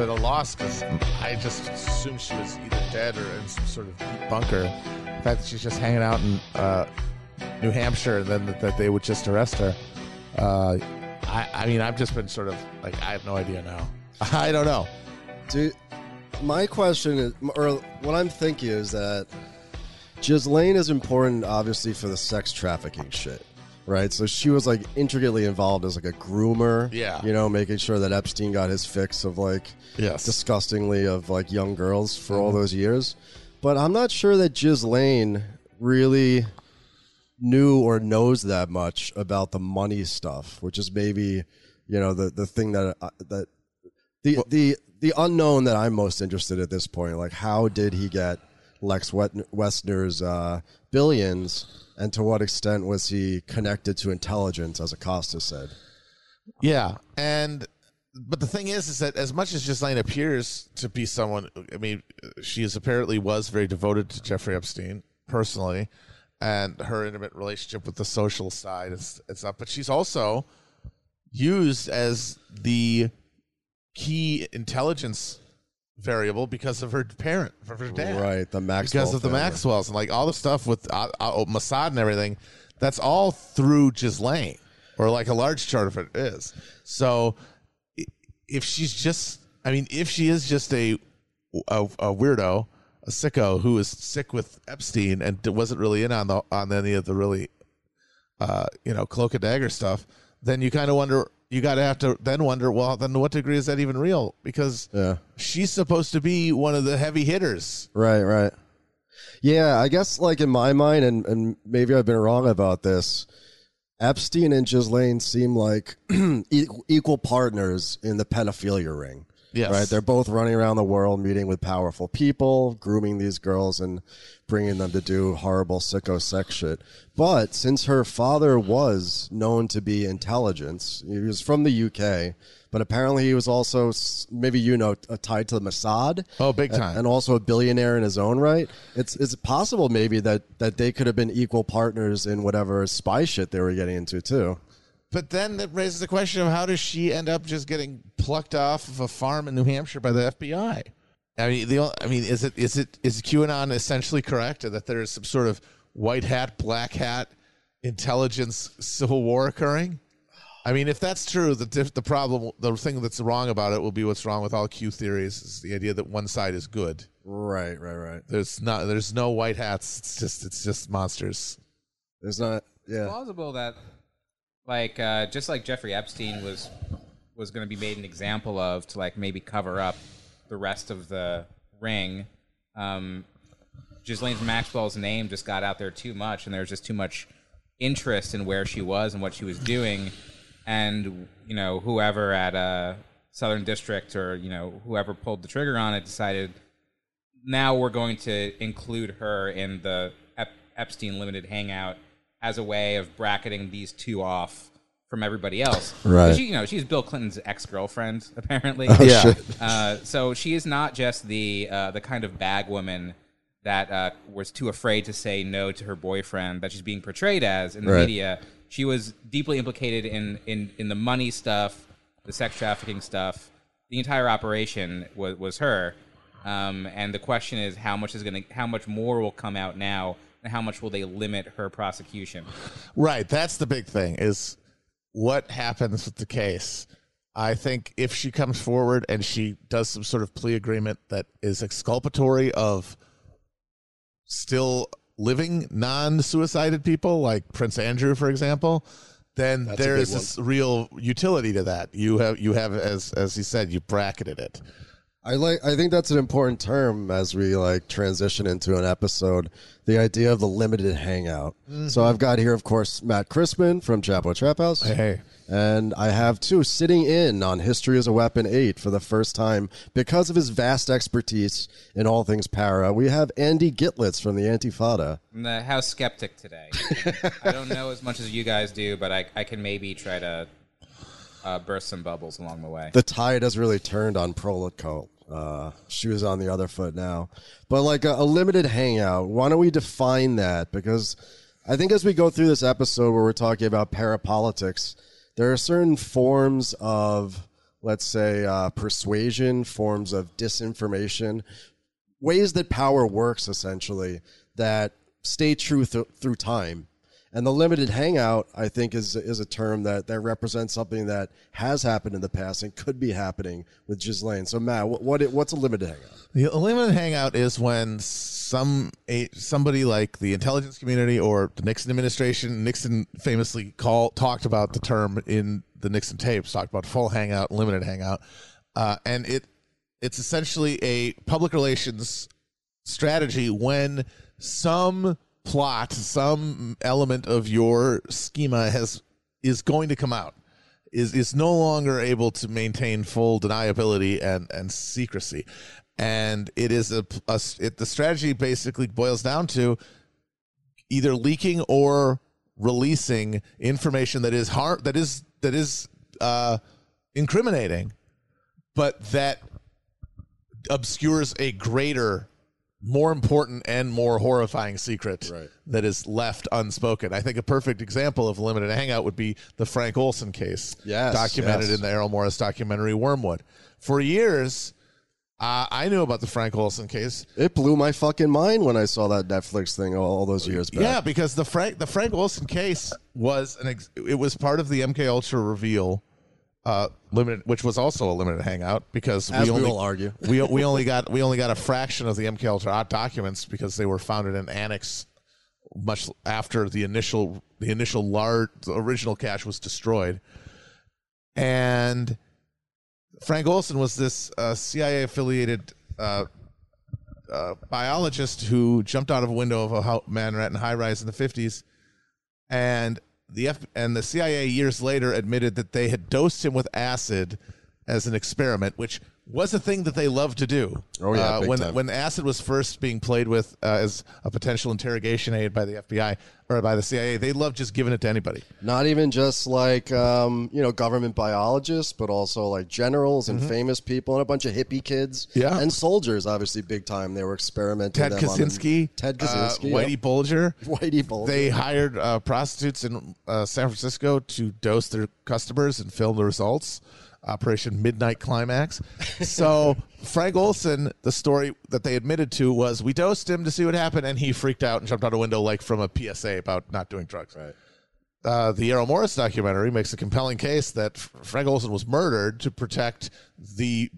at a loss because I just assumed she was either dead or in some sort of deep bunker. The fact that she's just hanging out in uh, New Hampshire and then that, that they would just arrest her. Uh, I, I mean, I've just been sort of like, I have no idea now. I don't know. Dude, my question is, or what I'm thinking is that Ghislaine is important, obviously, for the sex trafficking shit, right? So she was like intricately involved as like a groomer, Yeah. You know, making sure that Epstein got his fix of like Yes. disgustingly of like young girls for all those years. But I'm not sure that Ghislaine really knew or knows that much about the money stuff, which is maybe you know the the thing that uh, that the the the unknown that I'm most interested at this point. Like, how did he get Les Wexner's uh, billions, and to what extent was he connected to intelligence, as Acosta said? Yeah, and but the thing is, is that as much as Ghislaine appears to be someone, I mean, she is apparently was very devoted to Jeffrey Epstein personally, and her intimate relationship with the social side is it's up. But she's also used as the key intelligence variable because of her parent, of her dad, Right, the Maxwell because of the family. Maxwells and like all the stuff with uh, uh, Mossad and everything. That's all through Ghislaine, or like a large chart of it is. So if she's just, I mean, if she is just a a, a weirdo, a sicko who is sick with Epstein and wasn't really in on the on any of the really, uh, you know, cloak and dagger stuff, then you kind of wonder. You got to have to then wonder. Well, then to what degree is that even real? Because Yeah. she's supposed to be one of the heavy hitters. Right, right. Yeah, I guess like in my mind, and, and maybe I've been wrong about this. Epstein and Ghislaine seem like equal partners in the pedophilia ring. Yes. Right. They're both running around the world, meeting with powerful people, grooming these girls, and bringing them to do horrible sicko sex shit. But since her father was known to be intelligence, he was from the UK, but apparently he was also maybe you know tied to the Mossad. Oh, big time. and also a billionaire in his own right. It's it's possible maybe that that they could have been equal partners in whatever spy shit they were getting into too. But then it raises the question of how does she end up just getting plucked off of a farm in New Hampshire by the FBI? I mean, the I mean, is it is it is QAnon essentially correct that there is some sort of white hat, black hat intelligence civil war occurring? I mean, if that's true, the the problem, the thing that's wrong about it will be what's wrong with all Q theories is the idea that one side is good. Right, right, right. There's not, there's no white hats. It's just, it's just monsters. There's not. Yeah. plausible that like uh, just like Jeffrey Epstein was was going to be made an example of to like maybe cover up the rest of the ring. Um, Ghislaine Maxwell's name just got out there too much, and there was just too much interest in where she was and what she was doing, and you know whoever at uh, Southern District or you know whoever pulled the trigger on it decided now we're going to include her in the Ep- Epstein limited hangout as a way of bracketing these two off from everybody else. Right. She, you know, she's Bill Clinton's ex-girlfriend, apparently. Yeah. shit. Uh, so she is not just the uh, the kind of bag woman that uh, was too afraid to say no to her boyfriend that she's being portrayed as in the Right. media. She was deeply implicated in, in, in the money stuff, the sex trafficking stuff. The entire operation was, was her. Um, and the question is, how much is going to, how much more will come out now, and how much will they limit her prosecution? Right. That's the big thing is what happens with the case. I think if she comes forward and she does some sort of plea agreement that is exculpatory of still living non-suicided people like Prince Andrew for example, then That's a there this real utility to that. You have you have as as he said you bracketed it. I like. I think that's an important term as we like transition into an episode. The idea of the limited hangout. So I've got here, of course, Matt Christman from Chapo Trap House. Hey. And I have two sitting in on History is a Weapon 8 for the first time because of his vast expertise in all things para. We have Andy Gittlitz from the Antifada. I'm the house skeptic today. I don't know as much as you guys do, but I, I can maybe try to uh, burst some bubbles along the way. The tide has really turned on Prolico. Uh, shoes on the other foot now. But like a, a limited hangout, why don't we define that? Because I think as we go through this episode where we're talking about parapolitics, there are certain forms of let's say, uh, persuasion, forms of disinformation, ways that power works essentially that stay true th- through time. And the limited hangout, I think, is is a term that, that represents something that has happened in the past and could be happening with Ghislaine. So, Matt, what, what what's a limited hangout? The limited hangout is when some a, somebody like the intelligence community or the Nixon administration, Nixon famously call talked about the term in the Nixon tapes, talked about full hangout, limited hangout, uh, and it it's essentially a public relations strategy when some plot, some element of your schema has is going to come out. Is is no longer able to maintain full deniability and and secrecy, and it is a, a it, the strategy basically boils down to either leaking or releasing information that is hard that is that is uh, incriminating, but that obscures a greater more important and more horrifying secret Right. that is left unspoken. I think a perfect example of limited hangout would be the Frank Olson case, Yes, documented yes. in the Errol Morris documentary Wormwood. For years, uh, I knew about the Frank Olson case. It blew my fucking mind when I saw that Netflix thing all, all those years back. Yeah, because the Frank the Frank Olson case was an ex- it was part of the MK Ultra reveal, uh, limited, which was also a limited hangout because As we only will argue. we we only got we only got a fraction of the MK Ultra documents because they were found in an annex much after the initial the initial large the original cache was destroyed, and Frank Olson was this uh, CIA affiliated. Uh, uh, biologist who jumped out of a window of a Manhattan high rise in the 50s and the F- and the CIA years later admitted that they had dosed him with acid as an experiment, which was a thing that they loved to do. Oh, yeah, uh, when time. when acid was first being played with uh, as a potential interrogation aid by the FBI or by the CIA, they loved just giving it to anybody. Not even just like um, you know government biologists, but also like generals and famous people and a bunch of hippie kids. Mm-hmm. Yeah. and soldiers, obviously big time. They were experimenting. Ted them on them. Kaczynski, Ted uh, Kaczynski, Whitey yep. Bulger. Whitey Bulger. They hired uh, prostitutes in uh, San Francisco to dose their customers and film the results. Operation Midnight Climax. So Frank Olson, the story that they admitted to was we dosed him to see what happened, and he freaked out and jumped out a window like from a PSA about not doing drugs. Right. Uh, the Errol Morris documentary makes a compelling case that Frank Olson was murdered to protect the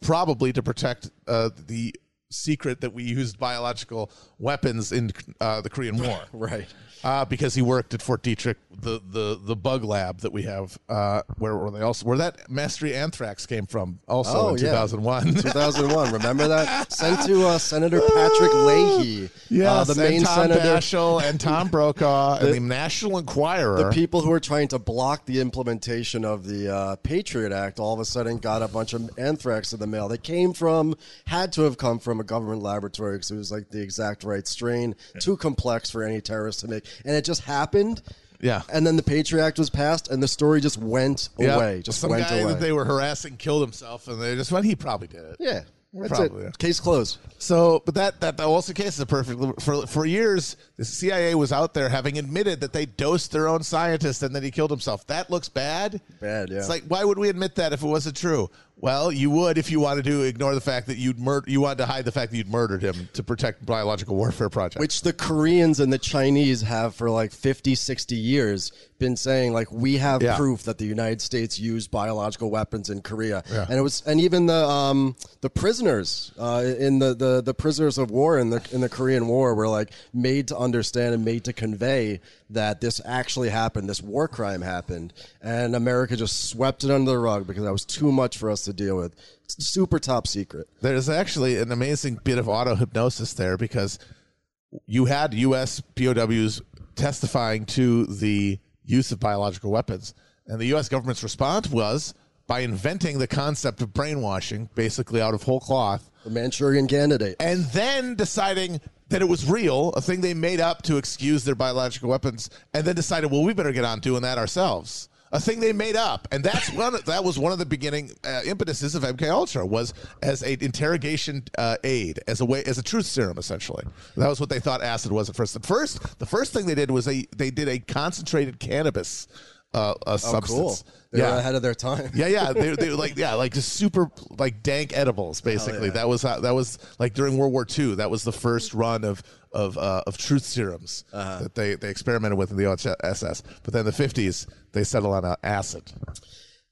probably to protect uh, the secret that we used biological weapons in uh, the Korean War right. Uh, because he worked at Fort Detrick, the the the bug lab that we have, uh, where, where they also where that mastery anthrax came from, also Oh, in two thousand one. 2001. Remember that? Sent to uh, Senator Patrick Leahy. Yes, uh, the main and Tom senator. And Tom Brokaw and the National Enquirer. The people who were trying to block the implementation of the uh, Patriot Act all of a sudden got a bunch of anthrax in the mail. They came from, had to have come from a government laboratory because it was like the exact right strain, too complex for any terrorist to make. And it just happened. Yeah. And then the Patriot Act was passed, and the story just went Yeah. away. Just Some went guy away. that they were harassing killed himself, and they just went. He probably did it. yeah. That's Probably, it. yeah. Case closed. So, but that that the case is a perfect. For for years, the CIA was out there having admitted that they dosed their own scientist and that he killed himself. That looks bad. Bad, yeah. It's like why would we admit that if it wasn't true? Well, you would if you wanted to ignore the fact that you'd mur- you wanted to hide the fact that you'd murdered him to protect biological warfare project. which the Koreans and the Chinese have for like 50, 60 years been saying like we have Yeah. proof that the United States used biological weapons in Korea. Yeah. And it was and even the um the prisoners uh in the, the the prisoners of war in the in the Korean War were like made to understand and made to convey that this actually happened, this war crime happened, and America just swept it under the rug because that was too much for us to deal with. It's super top secret. There's actually an amazing bit of auto hypnosis there because you had U.S. POWs testifying to the use of biological weapons, and the U.S. government's response was by inventing the concept of brainwashing, basically out of whole cloth, The Manchurian candidate. and then deciding that it was real, a thing they made up to excuse their biological weapons, and then decided, well, we better get on doing that ourselves. A thing they made up, and that's one. That was one of the beginning uh, impetuses of MK Ultra was as a interrogation uh, aid, as a way, as a truth serum, essentially. That was what they thought acid was at first. At first, the first thing they did was they they did a concentrated cannabis uh, a Oh, substance. cool. They yeah. were ahead of their time. Yeah, yeah, they, they were like yeah, like just super like dank edibles. Basically, yeah. that was how, that was like during World War II. That was the first run of of uh, of truth serums Uh-huh. that they they experimented with in the OSS. But then the fifties, they settled on uh, acid,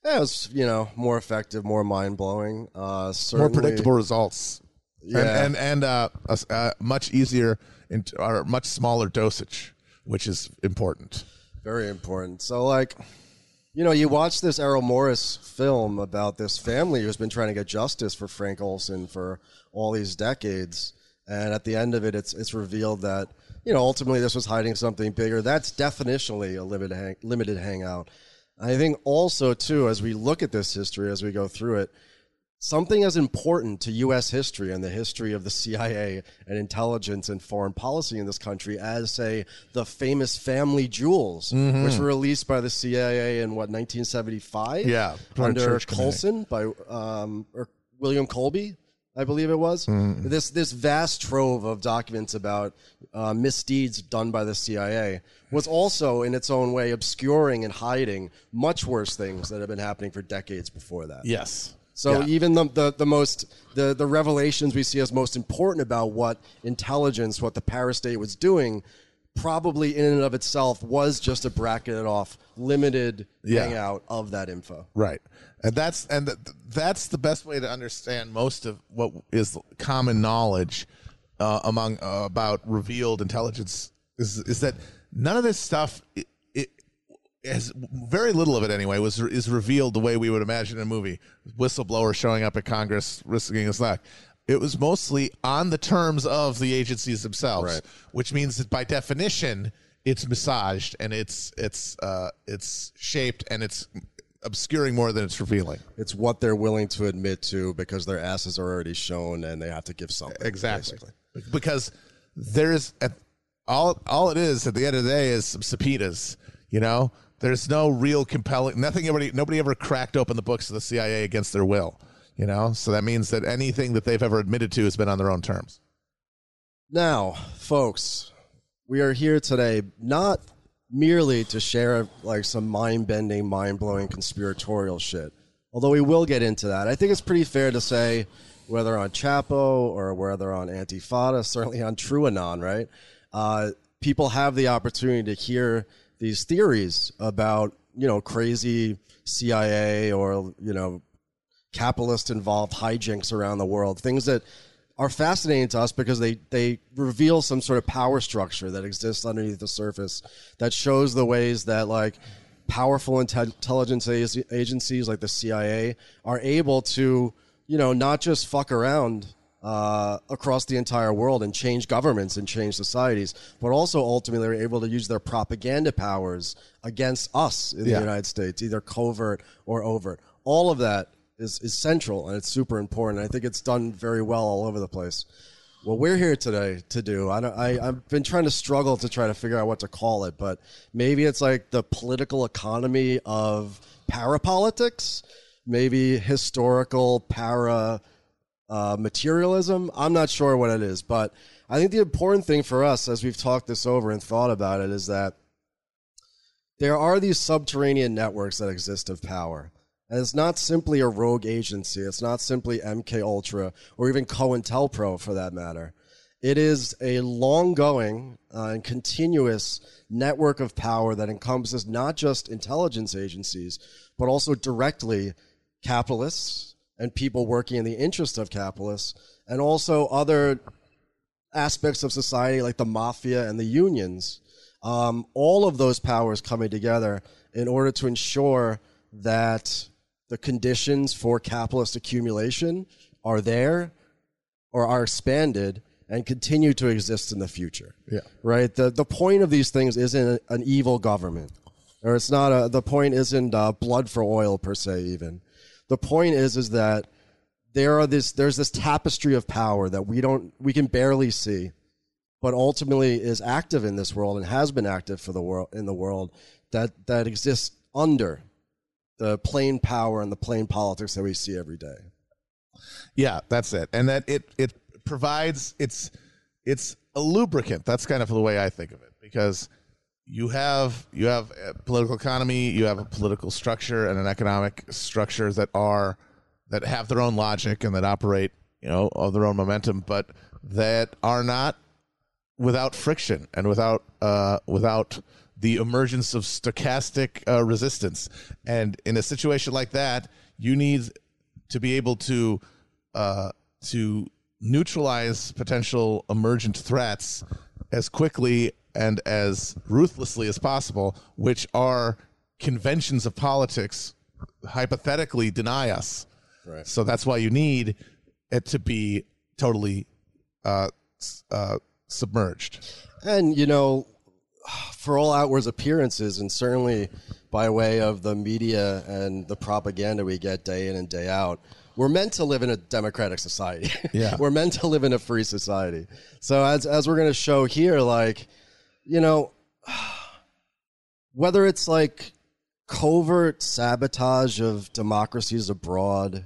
Yeah, it was you know more effective, more mind blowing, uh, more predictable results, Yeah. and and, and uh, a s- uh, much easier in, or much smaller dosage, which is important. Very important. So, like, you know, you watch this Errol Morris film about this family who's been trying to get justice for Frank Olson for all these decades, and at the end of it, it's it's revealed that you know ultimately this was hiding something bigger. That's definitionally a limited hang, limited hangout. I think also too, as we look at this history, as we go through it, something as important to U.S. history and the history of the CIA and intelligence and foreign policy in this country as, say, the famous family jewels, which were released by the CIA in what 1975, Yeah, under Colson by um, or William Colby. I believe it was this this vast trove of documents about uh, misdeeds done by the CIA was also in its own way obscuring and hiding much worse things that have been happening for decades before that. Yes. So Yeah. even the, the the most the the revelations we see as most important about what intelligence, what the Paris state was doing, probably in and of itself was just a bracketed off, limited Yeah. hangout of that info. Right, and that's and th- that's the best way to understand most of what is common knowledge uh, among uh, about revealed intelligence is is that none of this stuff it very little of it anyway was is revealed the way we would imagine in a movie whistleblower showing up at Congress risking his neck. It was mostly on the terms of the agencies themselves, Right. which means that by definition it's massaged and it's it's uh, it's shaped and it's obscuring more than it's revealing. It's what they're willing to admit to because their asses are already shown and they have to give something. Exactly. basically. Because there's all all it is at the end of the day is some subpoenas, you know? There's no real compelling nothing everybody nobody ever cracked open the books of the CIA against their will, you know? So that means that anything that they've ever admitted to has been on their own terms. Now, folks, we are here today not merely to share like some mind-bending, mind-blowing conspiratorial shit. Although we will get into that. I think it's pretty fair to say whether on Chapo or whether on Antifada, certainly on TrueAnon, right? Uh, people have the opportunity to hear these theories about, you know, crazy CIA or, you know, capitalist involved hijinks around the world, things that are fascinating to us because they, they reveal some sort of power structure that exists underneath the surface that shows the ways that like powerful intelligence agencies like the CIA are able to, you know, not just fuck around uh, across the entire world and change governments and change societies, but also ultimately are able to use their propaganda powers against us in Yeah. the United States, either covert or overt. All of that is, is central and it's super important. I think it's done very well all over the place. What we're here today to do, I, don't, I I've been trying to struggle to try to figure out what to call it, but maybe it's like the political economy of parapolitics, maybe historical para uh, materialism. I'm not sure what it is, but I think the important thing for us, as we've talked this over and thought about it, is that there are these subterranean networks that exist of power. And it's not simply a rogue agency. It's not simply MK Ultra or even COINTELPRO for that matter. It is a long going uh, and continuous network of power that encompasses not just intelligence agencies, but also directly capitalists and people working in the interest of capitalists, and also other aspects of society like the mafia and the unions. Um, all of those powers coming together in order to ensure that the conditions for capitalist accumulation are there or are expanded and continue to exist in the future. Yeah. Right? The the point of these things isn't an evil government. Or it's not a the point isn't uh, blood for oil per se even. The point is is that there are this there's this tapestry of power that we don't we can barely see but ultimately is active in this world and has been active for the world in the world that that exists under the plain power and the plain politics that we see every day. Yeah, that's it. And that it it provides it's it's a lubricant. That's kind of the way I think of it because you have you have a political economy, you have a political structure and an economic structure that are that have their own logic and that operate, you know, of their own momentum, but that are not without friction and without uh, without the emergence of stochastic uh, resistance. And in a situation like that, you need to be able to uh, to neutralize potential emergent threats as quickly and as ruthlessly as possible, which are conventions of politics hypothetically deny us. Right. So that's why you need it to be totally uh, uh, submerged. And you know, for all outwards appearances, and certainly by way of the media and the propaganda we get day in and day out, we're meant to live in a democratic society. Yeah. we're meant to live in a free society. So as as we're going to show here, like, you know, whether it's like covert sabotage of democracies abroad,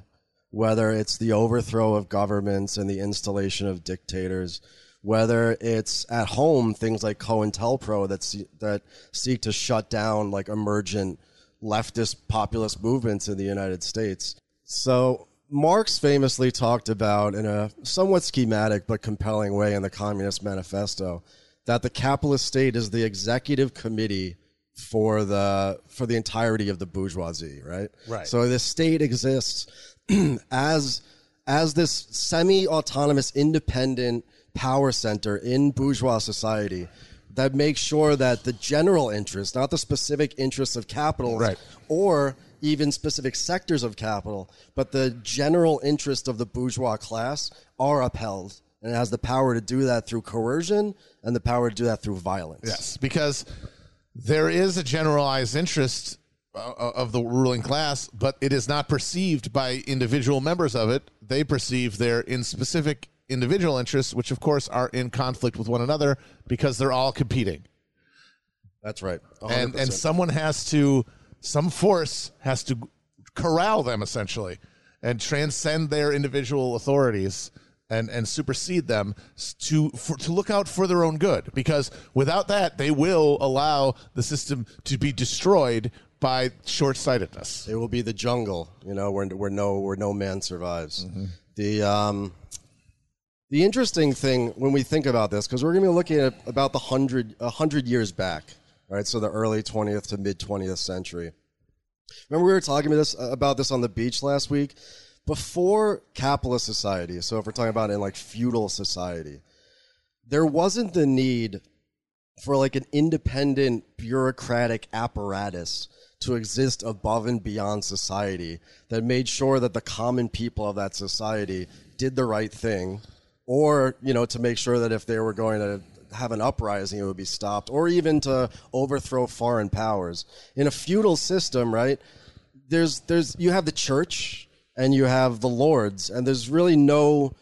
whether it's the overthrow of governments and the installation of dictators, whether it's at home things like COINTELPRO that see, that seek to shut down like emergent leftist populist movements in the United States. So Marx famously talked about in a somewhat schematic but compelling way in the Communist Manifesto that the capitalist state is the executive committee for the for the entirety of the bourgeoisie, right? Right. So the state exists as as this semi-autonomous independent power center in bourgeois society that makes sure that the general interest, not the specific interests of capital Right. or even specific sectors of capital, but the general interest of the bourgeois class are upheld. And it has the power to do that through coercion and the power to do that through violence. Yes, because there is a generalized interest uh, of the ruling class, but it is not perceived by individual members of it. They perceive their in specific individual interests, which of course are in conflict with one another because they're all competing. That's right. And 100%. and someone has to some force has to corral them essentially and transcend their individual authorities and and supersede them to for, to look out for their own good because without that they will allow the system to be destroyed by short-sightedness. It will be the jungle, you know, where where no where no man survives. The um, the interesting thing when we think about this, because we're going to be looking at about the hundred a hundred years back, right? So the early twentieth to mid twentieth century. Remember we were talking about this about this on the beach last week. Before capitalist society, so if we're talking about in like feudal society, there wasn't the need for like an independent bureaucratic apparatus to exist above and beyond society that made sure that the common people of that society did the right thing or you know to make sure that if they were going to have an uprising it would be stopped or even to overthrow foreign powers. In a feudal system right there's there's you have the church and you have the lords and there's really no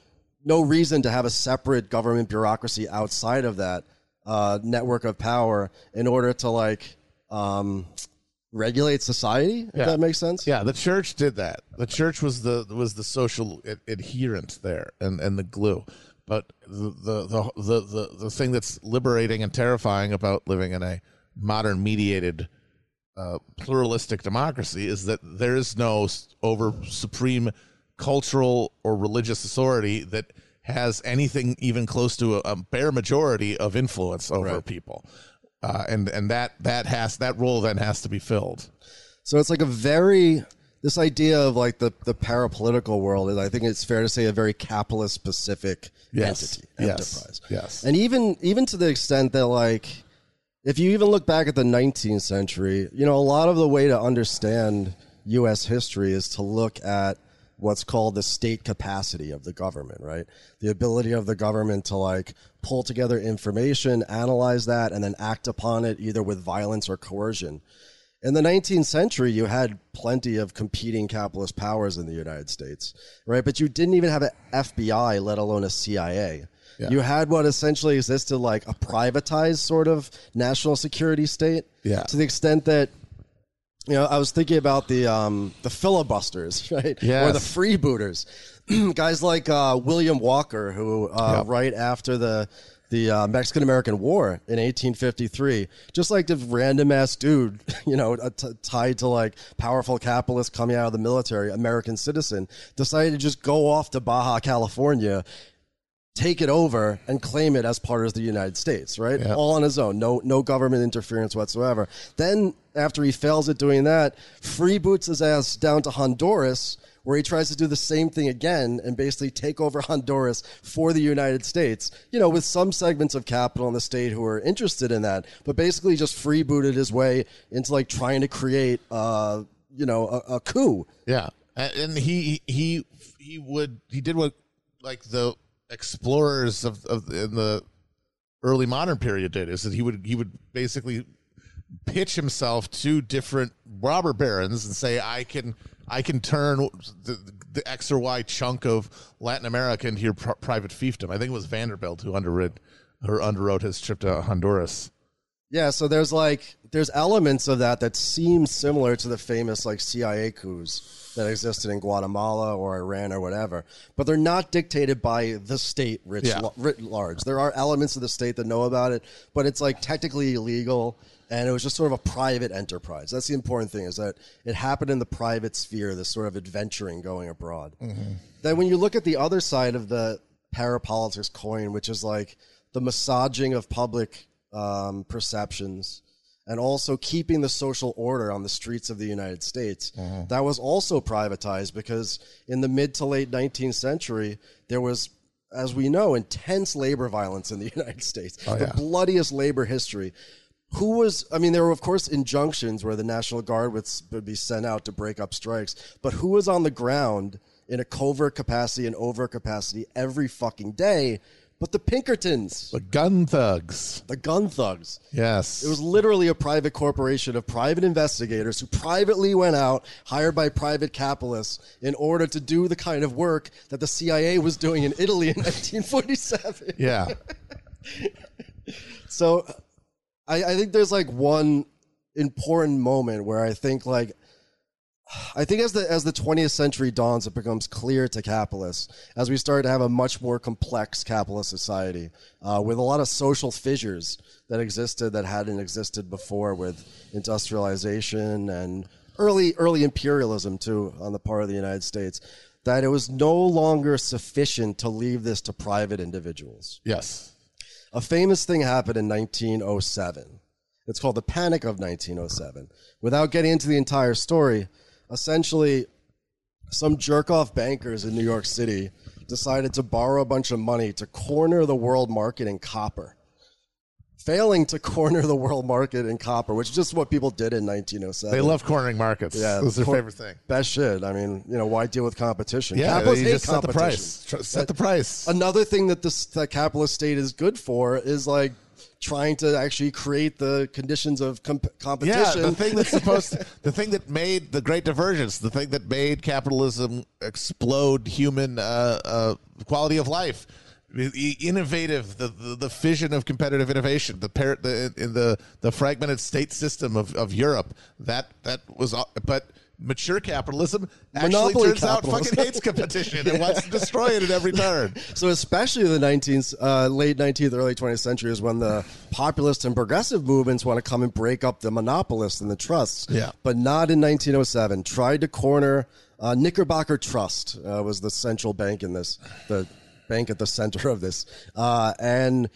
no reason to have a separate government bureaucracy outside of that uh, network of power in order to like um, regulate society. If Yeah. that makes sense. Yeah, the church did that. The church was the was the social ad- adherent there and, and the glue. But the the, the the the the thing that's liberating and terrifying about living in a modern mediated uh, pluralistic democracy is that there is no over supreme cultural or religious authority that has anything even close to a, a bare majority of influence over Right. people. Uh, and and that that has that role then has to be filled. So it's like a very this idea of like the the parapolitical world is I think it's fair to say a very capitalist specific Yes. entity Yes. enterprise. Yes. And even even to the extent that like if you even look back at the 19th century, you know, a lot of the way to understand US history is to look at what's called the state capacity of the government, right? The ability of the government to like pull together information, analyze that and then act upon it either with violence or coercion. In the 19th century, you had plenty of competing capitalist powers in the United States, right? But you didn't even have an FBI, let alone a CIA. You had what essentially existed like a privatized sort of national security state. Yeah. To the extent that, you know, I was thinking about the um, the filibusters, right? Or the freebooters. Guys like uh, William Walker, who uh, Yep. right after the the uh, Mexican American War in 1853. Just like the random ass dude, you know, uh, t- tied to like powerful capitalists coming out of the military, American citizen, decided to just go off to Baja California take it over and claim it as part of the United States, right? Yeah. All on his own, no no government interference whatsoever. Then after he fails at doing that, freeboots his ass down to Honduras where he tries to do the same thing again and basically take over Honduras for the United States, you know, with some segments of capital in the state who are interested in that, but basically just freebooted his way into like trying to create, uh, you know, a, a coup. Yeah, and and he he he would he did what like the explorers of of in the early modern period did is that he would he would basically pitch himself to different robber barons and say I can I can turn the, the X or Y chunk of Latin America into your pr- private fiefdom. I think it was Vanderbilt who underwrote or underwrote his trip to Honduras. Yeah, so there's like there's elements of that that seem similar to the famous like CIA coups that existed in Guatemala or Iran or whatever, but they're not dictated by the state writ, Yeah. writ large. There are elements of the state that know about it, but it's like technically illegal, and it was just sort of a private enterprise. That's the important thing is that it happened in the private sphere, this sort of adventuring going abroad. Mm-hmm. Then when you look at the other side of the parapolitics coin, which is like the massaging of public um, perceptions and also keeping the social order on the streets of the United States. That was also privatized because in the mid to late 19th century, there was, as we know, intense labor violence in the United States, the yeah. bloodiest labor history. Who was, I mean, there were, of course, injunctions where the National Guard would, would be sent out to break up strikes, but who was on the ground in a covert capacity and overt capacity every fucking day? But the Pinkertons, The gun thugs. the gun thugs. Yes. It was literally a private corporation of private investigators who privately went out, hired by private capitalists, in order to do the kind of work that the CIA was doing in Italy in 1947. yeah. So I, I think there's like one important moment where I think like I think as the as the 20th century dawns, it becomes clear to capitalists as we start to have a much more complex capitalist society uh, with a lot of social fissures that existed that hadn't existed before with industrialization and early early imperialism too on the part of the United States. That it was no longer sufficient to leave this to private individuals Yes. a famous thing happened in 1907. It's called the Panic of 1907. Without getting into the entire story, essentially, some jerk off bankers in New York City decided to borrow a bunch of money to corner the world market in copper. Failing to corner the world market in copper, which is just what people did in 1907. They love cornering markets. Yeah, That's their cor- favorite thing. Best shit. I mean, you know, why deal with competition? Yeah, Capitalists you hate just set the competition. price. Set the price. Another thing that this that capitalist state is good for is like trying to actually create the conditions of comp- Yeah, competition. the thing that's supposed to, the thing that made the great divergence, the thing that made capitalism explode human uh, uh, quality of life. Innovative, the, the the fission of competitive innovation, the par- the in the the fragmented state system of, of Europe. That that was, but mature capitalism actually Monopoly turns out fucking hates competition and wants to destroy it at every turn. so especially the 19th, uh, late 19th, early 20th century is when the populist and progressive movements want to come and break up the monopolists and the trusts. Yeah. But not in 1907. Tried to corner uh, Knickerbocker Trust uh, was the central bank in this, the bank at the center of this, uh, and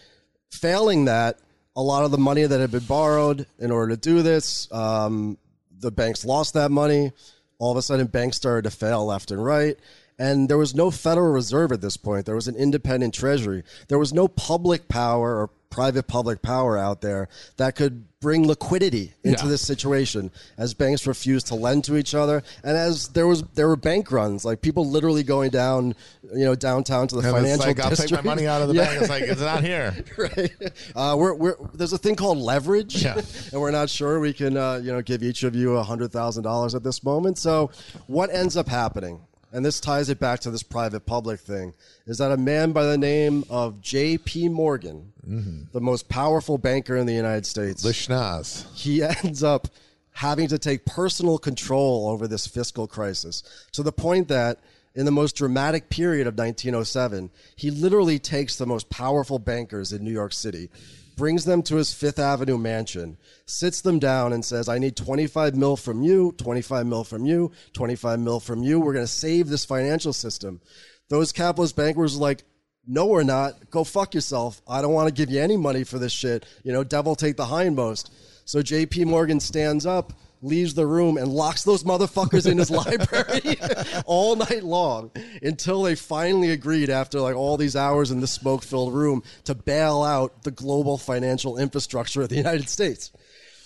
failing that, a lot of the money that had been borrowed in order to do this, um, the banks lost that money. All of a sudden, banks started to fail left and right. And there was no Federal Reserve at this point. There was an independent Treasury. There was no public power or private public power out there that could bring liquidity into Yeah. this situation as banks refused to lend to each other and as there was there were bank runs like people literally going down you know downtown to the And financial it's like, I'll district take my money out of the Yeah bank. It's like, it's not here. right? Uh, we're, we're, there's a thing called leverage, Yeah. and we're not sure we can, uh, you know, give each of you hundred thousand dollars at this moment. So, what ends up happening, and this ties it back to this private-public thing, is that a man by the name of J.P. Morgan, mm-hmm. the most powerful banker in the United States, The schnoz. he ends up having to take personal control over this fiscal crisis to the point that in the most dramatic period of 1907, he literally takes the most powerful bankers in New York City, brings them to his Fifth Avenue mansion, sits them down, and says, I need 25 mil from you, 25 mil from you, 25 mil from you. We're going to save this financial system. Those capitalist bankers are like, no, we're not. Go fuck yourself. I don't want to give you any money for this shit. You know, devil take the hindmost. So JP Morgan stands up, leaves the room, and locks those motherfuckers in his library all night long until they finally agreed, after like all these hours in the smoke filled room, to bail out the global financial infrastructure of the United States.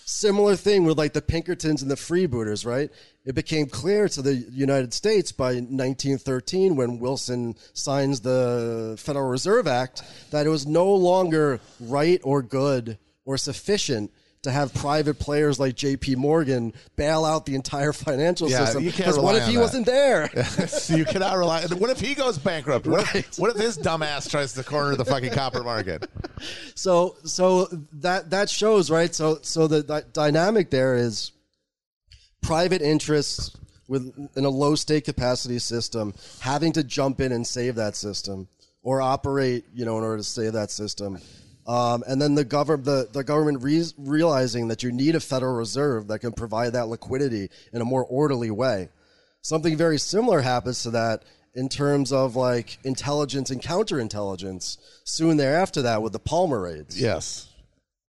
Similar thing with like the Pinkertons and the freebooters, right? It became clear to the United States by 1913 when Wilson signs the Federal Reserve Act that it was no longer right or good or sufficient to have private players like J.P. Morgan bail out the entire financial Yeah, system. Because what if he that. wasn't there? so you cannot rely. What if he goes bankrupt? What, Right. if, what if his dumbass tries to corner the fucking copper market? So so that that shows right. So so the, the dynamic there is private interests with in a low state capacity system having to jump in and save that system or operate you know in order to save that system. Um, and then the, govern, the, the government re- realizing that you need a Federal Reserve that can provide that liquidity in a more orderly way. Something very similar happens to that in terms of like intelligence and counterintelligence soon thereafter that with the Palmer raids. Yes.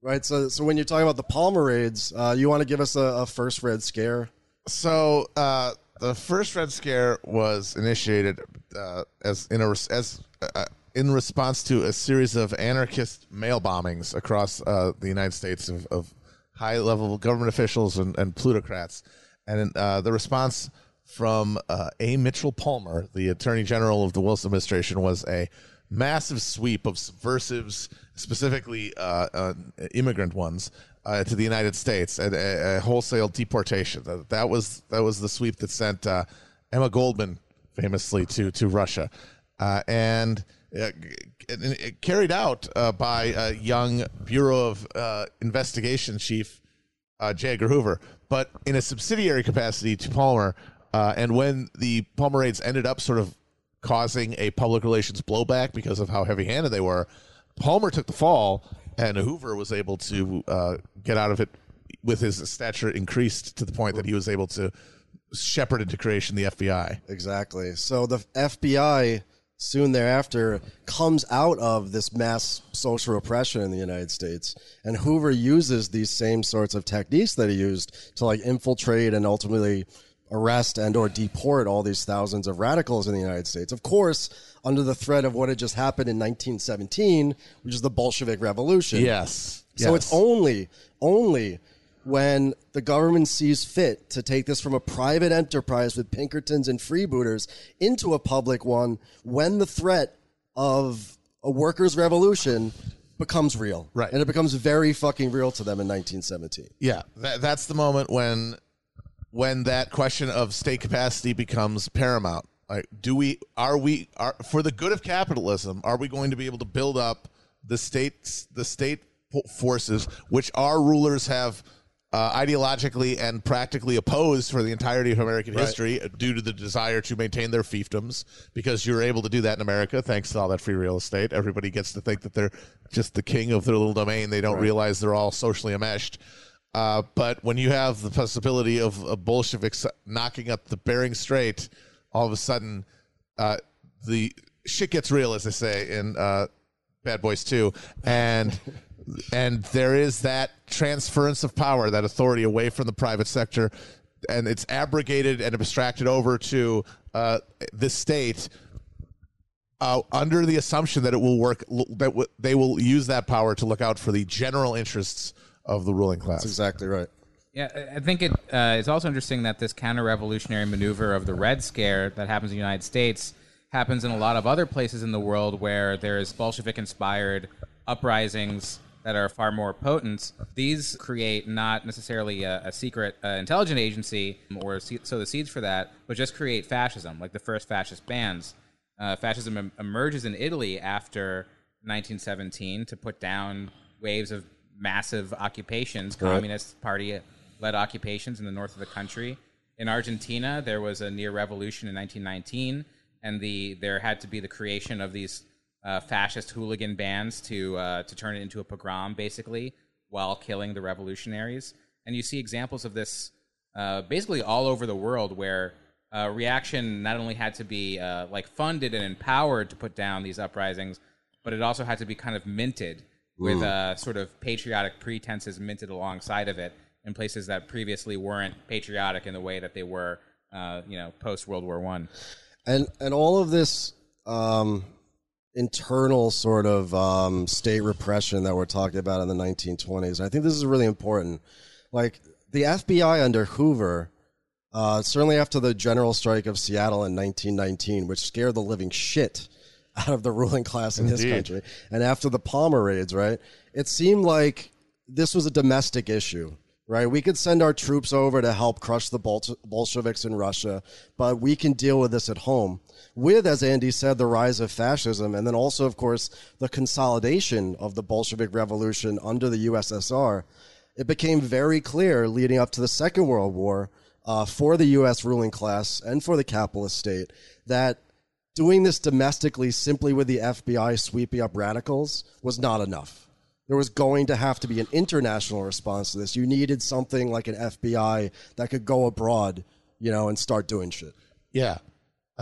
Right. So, so when you're talking about the Palmer raids, uh, you want to give us a, a first Red Scare? So uh, the first Red Scare was initiated uh, as in a as uh, in response to a series of anarchist mail bombings across uh, the United States of, of high level government officials and, and plutocrats, and uh, the response from uh, A. Mitchell Palmer, the Attorney General of the Wilson administration, was a massive sweep of subversives, specifically uh, uh, immigrant ones, uh, to the United States, and a, a wholesale deportation. That, that was that was the sweep that sent Emma Goldman famously to to Russia, and. Uh, carried out uh, by young Bureau of uh, Investigation chief uh, J. Edgar Hoover, but in a subsidiary capacity to Palmer. Uh, and when the Palmer raids ended up sort of causing a public relations blowback because of how heavy handed they were, Palmer took the fall, and Hoover was able to uh, get out of it with his stature increased to the point that he was able to shepherd into creation the FBI. Exactly. So the FBI soon thereafter comes out of this mass social repression in the United States, and Hoover uses these same sorts of techniques that he used to like infiltrate and ultimately arrest and or deport all these thousands of radicals in the United States. Of course, under the threat of what had just happened in 1917, which is the Bolshevik Revolution. Yes. So it's only only when the government sees fit to take this from a private enterprise with Pinkertons and freebooters into a public one when the threat of a workers' revolution becomes real. Right. And it becomes very fucking real to them in 1917. Yeah, that, that's the moment when when that question of state capacity becomes paramount. Like, do we are we are for the good of capitalism? Are we going to be able to build up the states, the state forces, which our rulers have uh, ideologically and practically opposed for the entirety of American history uh, due to the desire to maintain their fiefdoms? Because you're able to do that in America thanks to all that free real estate. Everybody gets to think that they're just the king of their little domain. They don't realize they're all socially enmeshed. Uh, but when you have the possibility of, of Bolsheviks knocking up the Bering Strait, all of a sudden, uh, the shit gets real, as they say in uh, Bad Boys Two, and and there is that transference of power, that authority away from the private sector, and it's abrogated and abstracted over to uh, the state. Uh, under the assumption that it will work, that w- they will use that power to look out for the general interests of the ruling class. That's exactly right. Yeah, I- I think it uh, it's also interesting that this counter-revolutionary maneuver of the Red Scare that happens in the United States happens in a lot of other places in the world where there's Bolshevik-inspired uprisings that are far more potent. These create not necessarily a, a secret uh, intelligence agency or se- sow the seeds for that, but just create fascism, like the first fascist bands. Uh, fascism em- emerges in Italy after 1917 to put down waves of massive occupations, communist party led occupations in the north of the country. In Argentina, there was a near revolution in 1919 and the there had to be the creation of these uh, fascist hooligan bands to uh, to turn it into a pogrom, basically, while killing the revolutionaries. And you see examples of this uh, basically all over the world, where uh, reaction not only had to be uh, like funded and empowered to put down these uprisings, but it also had to be kind of minted with uh, sort of patriotic pretenses minted alongside of it in places that previously weren't patriotic in the way that they were, uh, you know, post World War One. and and all of this um, internal sort of um, state repression that we're talking about in the 1920s. I think this is really important. Like the FBI under Hoover, uh, certainly after the general strike of Seattle in 1919, which scared the living shit out of the ruling class in this Indeed. country, and after the Palmer raids, right? It seemed like this was a domestic issue right? We could send our troops over to help crush the Bol- Bolsheviks in Russia, but we can deal with this at home. With, as Andy said, the rise of fascism, and then also, of course, the consolidation of the Bolshevik Revolution under the USSR, it became very clear leading up to the Second World War uh, for the U.S. ruling class and for the capitalist state that doing this domestically simply with the FBI sweeping up radicals was not enough there was going to have to be an international response to this. You needed something like an FBI that could go abroad, you know, and start doing shit. Yeah.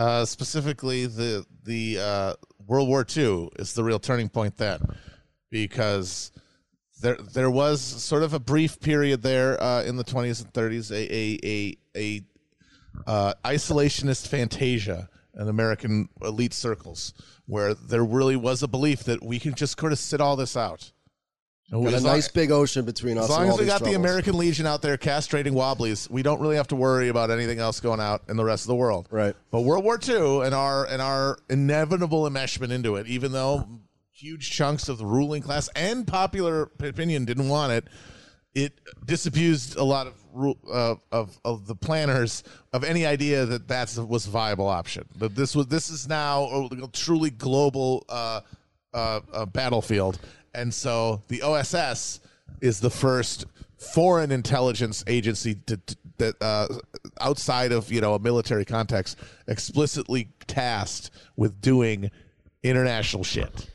Uh, specifically, the the uh, World War II is the real turning point then, because there there was sort of a brief period there uh, in the 20s and 30s, a a a, a uh, isolationist fantasia in American elite circles, where there really was a belief that we can just sort of sit all this out. And a long- nice big ocean between us. as long as we got the. American Legion out there castrating wobblies, we don't really have to worry about anything else going out in the rest of the world. Right. But World War II and our and our inevitable enmeshment into it, even though huge chunks of the ruling class and popular opinion didn't want it, it disabused a lot of uh, of of the planners of any idea that that was a viable option. That this was this is now a truly global uh, uh, uh, battlefield, and so the OSS is the first foreign intelligence agency to, to, that uh, outside of you know a military context explicitly tasked with doing international shit.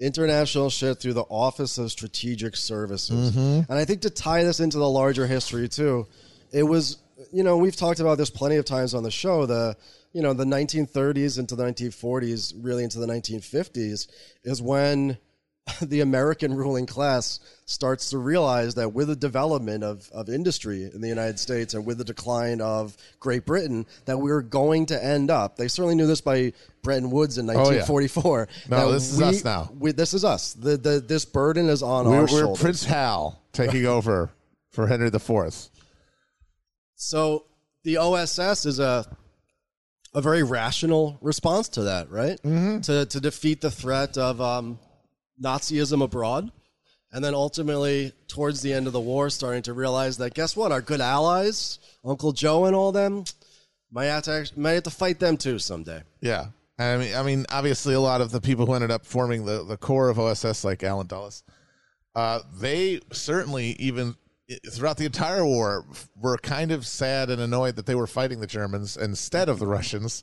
international shit through the Office of Strategic Services. Mm-hmm. And I think to tie this into the larger history too, it was you know we've talked about this plenty of times on the show. The you know the 1930s into the 1940s, really into the 1950s, is when the American ruling class starts to realize that with the development of, of industry in the United States and with the decline of Great Britain, that we're going to end up. They certainly knew this by Bretton Woods in Oh, yeah. 1944. No, this is us now. we, this is us. The, the this burden is on We're, our we're shoulders. Prince Hal taking over for Henry IV. so the OSS is a a very rational response to that, right? Mm-hmm. To to defeat the threat of um, Nazism abroad, and then ultimately towards the end of the war, starting to realize that guess what, our good allies, Uncle Joe and all them, might have to might have to fight them too someday. Yeah. I mean, I mean, obviously, a lot of the people who ended up forming the, the core of OSS, like Allen Dulles, uh, they certainly even throughout the entire war were kind of sad and annoyed that they were fighting the Germans instead of the Russians.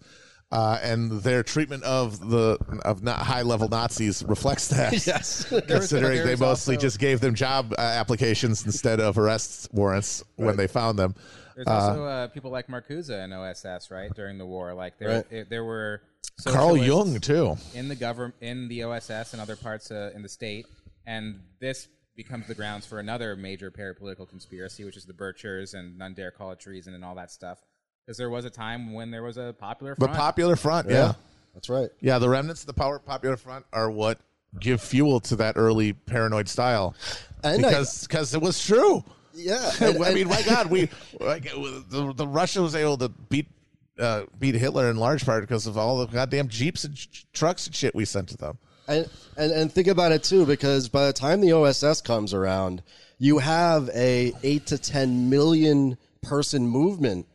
Uh, and their treatment of the of not high level Nazis reflects that. Yes. considering they mostly also- just gave them job uh, applications instead of arrest warrants when they found them. There's also uh, people like Marcuse in OSS, right? During the war, like there, Right. there, there were Carl Jung too. in the government, in the OSS, and other parts uh, in the state, and this becomes the grounds for another major parapolitical conspiracy, which is the Birchers and none dare call it treason and all that stuff. Because there was a time when there was a popular The front. Popular Front, yeah. That's right. Yeah, the remnants of the Power Popular Front are what give fuel to that early paranoid style. And I- because because it was true. Yeah. I mean, and- my God, we like the, the Russia was able to beat uh, beat Hitler in large part because of all the goddamn jeeps and ch- trucks and shit we sent to them. And, and and think about it too, because by the time the OSS comes around, you have a eight to ten million person movement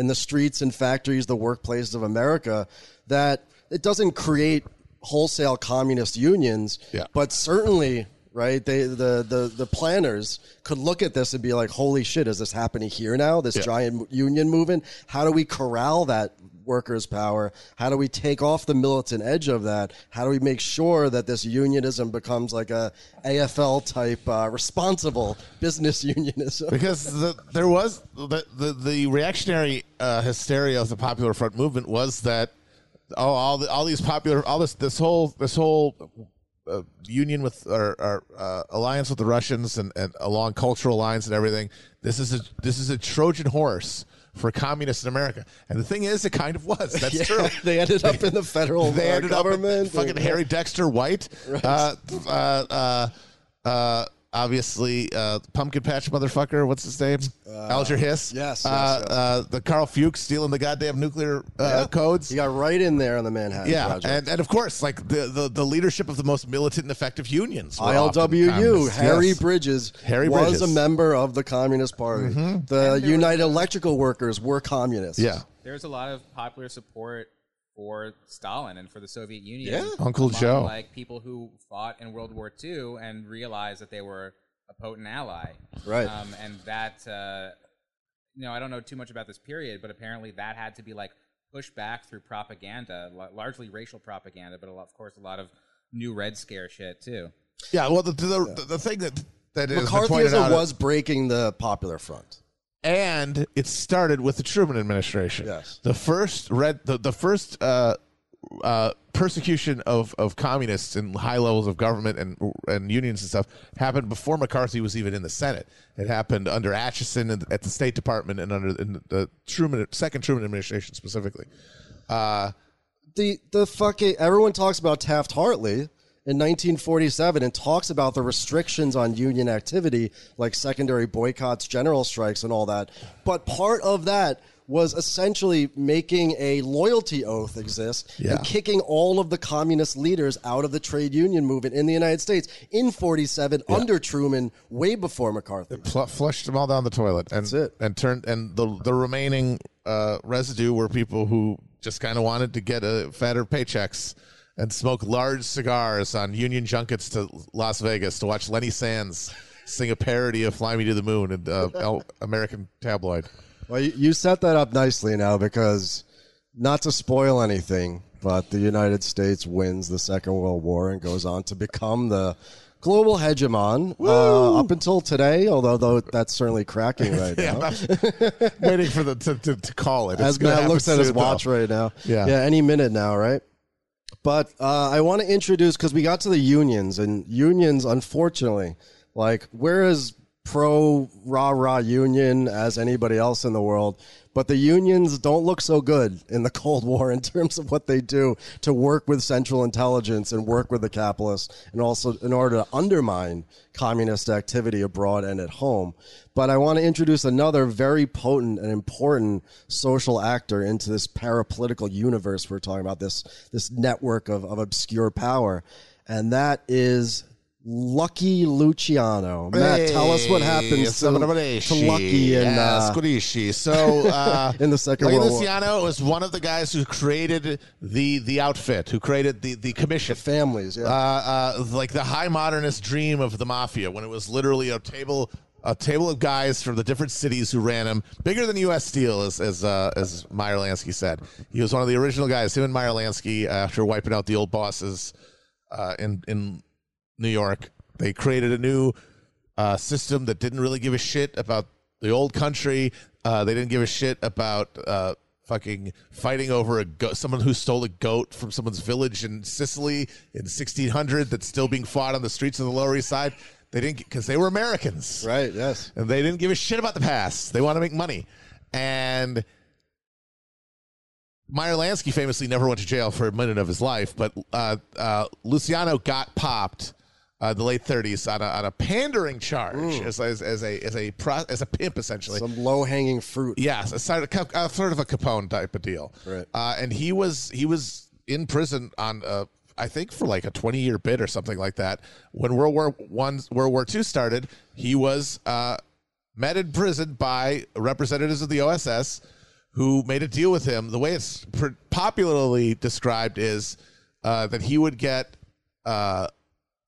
in the streets and factories, the workplaces of America. That it doesn't create wholesale communist unions, Yeah. but certainly. Right, they the, the the planners could look at this and be like, "Holy shit, is this happening here now? This Yeah. giant union movement? How do we corral that workers' power? How do we take off the militant edge of that? How do we make sure that this unionism becomes like a AFL type uh, responsible business unionism? because the, there was the the, the reactionary uh, hysteria of the Popular Front movement was that oh all the, all these popular all this this whole this whole uh, union with or, uh, alliance with the Russians and, and along cultural lines and everything this is a this is a Trojan horse for communists in America and the thing is it kind of was that's Yeah, true they ended up in the federal they uh, ended up government. in fucking Harry Dexter White. Uh, uh, uh, uh, obviously, uh, Pumpkin Patch motherfucker. What's his name? Alger Hiss. Uh, yes, yes, Uh, yes. Uh, the Carl Fuchs stealing the goddamn nuclear uh, codes. He got right in there on the Manhattan Yeah, Project. and, and of course, like the, the, the leadership of the most militant and effective unions. ILWU. Harry Yes. Bridges Harry was Bridges. Mm-hmm. a member of the Communist Party. The United Electrical Workers were communists. Yeah, There's a lot of popular support for Stalin and for the Soviet Union. Yeah. Uncle Joe. like people who fought in World War II and realized that they were a potent ally. Right. Um, and that, uh, you know, I don't know too much about this period, but apparently that had to be like pushed back through propaganda, la- largely racial propaganda, but a lot, of course, a lot of new Red Scare shit too. yeah. Well, the the, the, the thing that that is McCarthyism out was breaking the Popular Front. And it started with the Truman administration. Yes. the first red, the, the first uh, uh, persecution of, of communists in high levels of government and and unions and stuff happened before McCarthy was even in the Senate. It happened under Acheson at the State Department and under in the Truman second Truman administration specifically. Uh, the the fucking everyone talks about Taft Hartley in 1947 and talks about the restrictions on union activity like secondary boycotts, general strikes and all that. But part of that was essentially making a loyalty oath exist Yeah. and kicking all of the communist leaders out of the trade union movement in the United States in 47 under Truman way before McCarthy. pl- flushed them all down the toilet and That's it. and turned and the the remaining uh, residue were people who just kind of wanted to get a fatter paychecks and smoke large cigars on union junkets to Las Vegas to watch Lenny Sands sing a parody of "Fly Me to the Moon" in uh, El- American tabloid. Well, you, you set that up nicely now because, not to spoil anything, but the United States wins the Second World War and goes on to become the global hegemon uh, up until today. Although though that's certainly cracking right now. Waiting for the to, to, to call it. It's As Matt looks at his soon, though. watch right now. Yeah. yeah, any minute now, right? But uh, I want to introduce because we got to the unions and unions, unfortunately, like we're as pro rah rah union as anybody else in the world, but the unions don't look so good in the Cold War in terms of what they do to work with Central Intelligence and work with the capitalists, and also in order to undermine communist activity abroad and at home. But I want to introduce another very potent and important social actor into this parapolitical universe we're talking about, this, this network of, of obscure power. And that is Lucky Luciano. Matt, tell us what happens to, to Lucky in, uh. So uh, in the Second Lucky World War. Luciano was one of the guys who created the the outfit, who created the the commission. families. Yeah. uh, uh, like the high modernist dream of the mafia when it was literally a table a table of guys from the different cities who ran him bigger than U.S. Steel as as uh, as Meyer Lansky said he was one of the original guys him and Meyer Lansky after wiping out the old bosses uh, in in New York they created a new uh, system that didn't really give a shit about the old country uh, they didn't give a shit about uh, fucking fighting over a go- someone who stole a goat from someone's village in Sicily in 1600 that's still being fought on the streets of the Lower East Side. They didn't because they were Americans, right, yes. and they didn't give a shit about the past. They want to make money, and Meyer Lansky famously never went to jail for a minute of his life, but uh, uh, Luciano got popped. Uh, the late 30s on a, on a pandering charge as, as, as a as a pro, as a pimp essentially Some low hanging fruit. Yes, a sort of, a sort of a Capone type of deal. Right. Uh, and he was he was in prison on uh, I think for like a twenty year bid or something like that. When World War One World War Two started, he was uh, met in prison by representatives of the OSS who made a deal with him. The way it's pr- popularly described is uh, that he would get.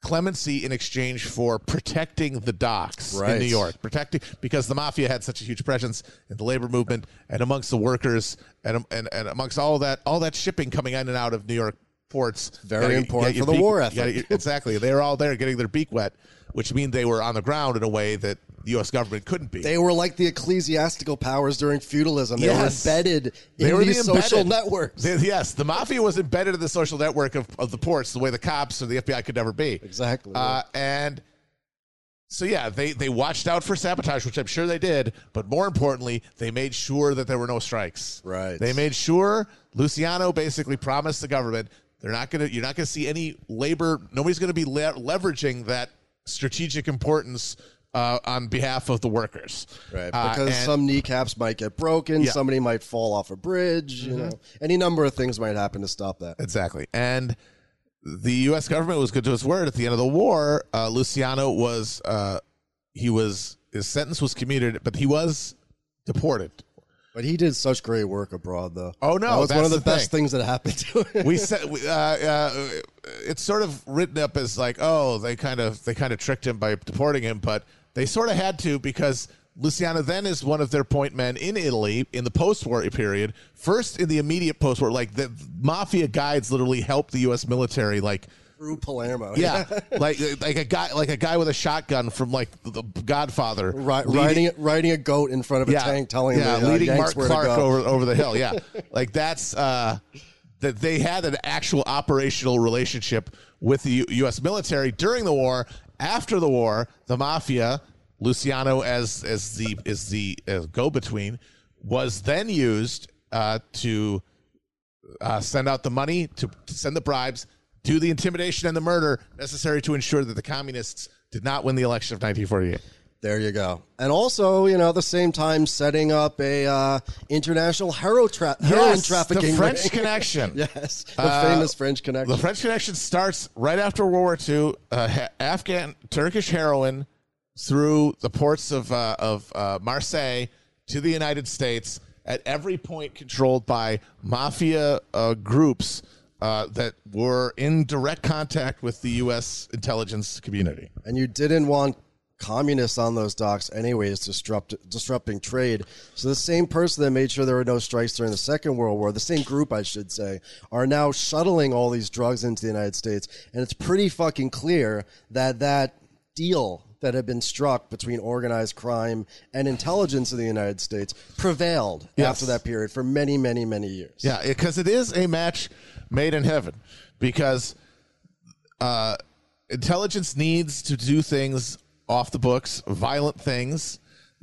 Clemency in exchange for protecting the docks in New York, protecting because the mafia had such a huge presence in the labor movement and amongst the workers and and, and amongst all that all that shipping coming in and out of New York ports. Very Gotta important for the beak- war you gotta- effort. exactly, they were all there getting their beak wet, which means they were on the ground in a way that the U.S. government couldn't be. They were like the ecclesiastical powers during feudalism. They Yes. were embedded They in were the social embedded. networks. They- yes, the mafia was embedded in the social network of, of the ports the way the cops or the FBI could never be. Exactly. Uh, and so, yeah, they, they watched out for sabotage, which I'm sure they did. But more importantly, they made sure that there were no strikes. Right. They made sure Luciano basically promised the government they're not going to, you're not going to see any labor, nobody's going to be le- leveraging that strategic importance uh, on behalf of the workers. Right, Uh, because and- some kneecaps might get broken, Yeah. Mm-hmm. somebody might fall off a bridge, you know, any number of things might happen to stop that. Exactly. And the U.S. government was good to its word. At the end of the war, uh, Luciano was uh, he was his sentence was commuted, but he was deported. But he did such great work abroad, though. Oh, no, that was one of the, the best thing. things that happened to him. We said uh, uh, it's sort of written up as like, oh, they kind of they kind of tricked him by deporting him, but they sort of had to because Luciano then is one of their point men in Italy in the post-war period. First in the immediate post-war, like the mafia guides literally helped the U.S. military, like Through Palermo, Yeah, like like a guy like a guy with a shotgun from like the Godfather, leading- riding riding a goat in front of a yeah, tank, telling yeah, the uh, leading Yanks Mark Clark over over the hill. Yeah, like that's uh, that they had an actual operational relationship with the U- U.S. military during the war. After the war, the mafia, Luciano as as the is the go between, was then used uh, to uh, send out the money to, to send the bribes, do the intimidation and the murder necessary to ensure that the communists did not win the election of 1948. There you go. And also, you know, at the same time, setting up a uh, international hero tra- heroin Yes, trafficking the French ring. connection. yes, the Uh, famous French connection. The French connection starts right after World War II. Uh, ha- Afghan Turkish heroin through the ports of uh, of uh, Marseille to the United States at every point controlled by mafia uh, groups uh, that were in direct contact with the U.S. intelligence community. and you didn't want communists on those docks anyways disrupt disrupting trade so the same person that made sure there were no strikes during the second world war the same group i should say are now shuttling all these drugs into the united states and it's pretty fucking clear that that deal that had been struck between organized crime and intelligence in the united states prevailed Yes. after that period for many many many years Yeah, because it is a match made in heaven. Because uh, intelligence needs to do things off the books, violent things,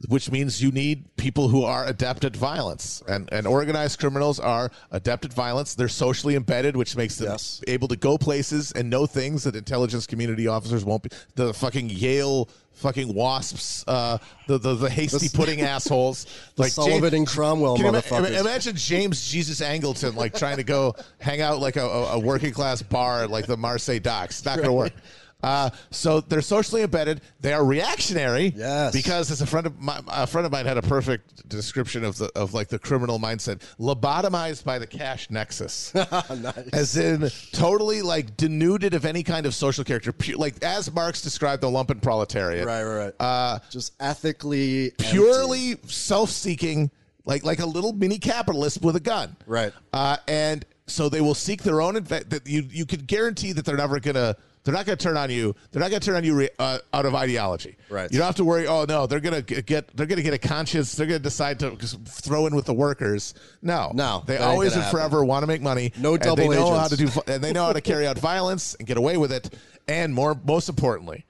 which means you need people who are adept at violence. And, and organized criminals are adept at violence. They're socially embedded, which makes them Yes. able to go places and know things that intelligence community officers won't be. The fucking Yale fucking wasps, uh, the, the, the hasty pudding assholes. like Sullivan James- and Cromwell Can you ima- imagine James Jesus Angleton like trying to go hang out like a, a, working class bar like the Marseille docks. Not going to work. Uh, so they're socially embedded. They are reactionary. Yes. Because as a friend of my, a friend of mine had a perfect description of the of like the criminal mindset, lobotomized by the cash nexus. As in totally like denuded of any kind of social character. Like as Marx described the lumpen proletariat. right right right Uh, just ethically empty. purely self-seeking, like like a little mini capitalist with a gun. Right. Uh, and so they will seek their own. Inve- that you you can guarantee that they're never gonna. They're not going to turn on you. They're not going to turn on you re- uh, out of ideology. Right. You don't have to worry. Oh no, they're going to get. They're going to get a conscience. They're going to decide to throw in with the workers. No, No, They always and forever want to make money. No and double They know how to do. And they know how to carry out violence and get away with it. And more, most importantly,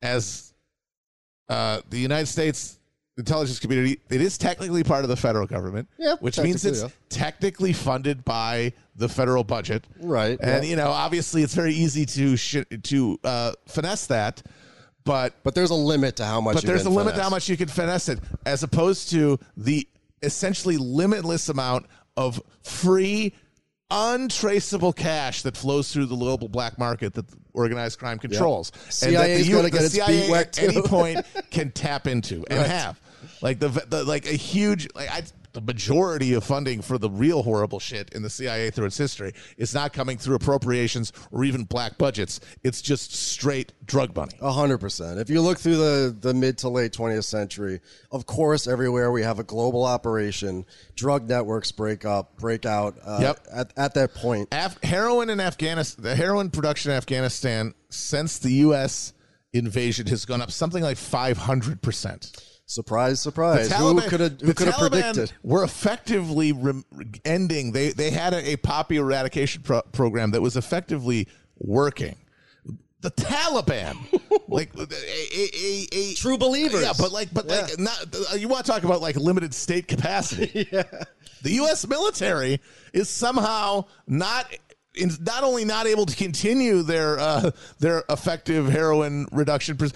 as uh, the United States intelligence community, it is technically part of the federal government, Yeah, which means it's technically, technically funded by the federal budget, Right, And yeah. you know, obviously, it's very easy to sh- to uh, finesse that, but But there's a limit to how much. but you there's a limit to how much you can finesse it, as opposed to the essentially limitless amount of free, untraceable cash that flows through the global black market that organized crime controls. CIA is U- gonna get its CIA at any point can tap into and Right. have. Like the, the like a huge like I the majority of funding for the real horrible shit in the CIA through its history is not coming through appropriations or even black budgets. It's just straight drug money. A hundred percent. If you look through the, the mid to late 20th century, of course, everywhere we have a global operation, drug networks break up, break out. Uh, Yep. At, at that point, Af- heroin in Afghanistan, the heroin production in Afghanistan since the U.S. invasion has gone up something like 500%. Surprise, surprise. Who could have who could have Taliban predicted? Were effectively rem- ending. They they had a, a poppy eradication pro- program that was effectively working. The Taliban, like a, a, a, True believers. yeah, but like, but like, not you want to talk about like limited state capacity? yeah. The U.S. military is somehow not. Not only not able to continue their uh, their effective heroin reduction, pres-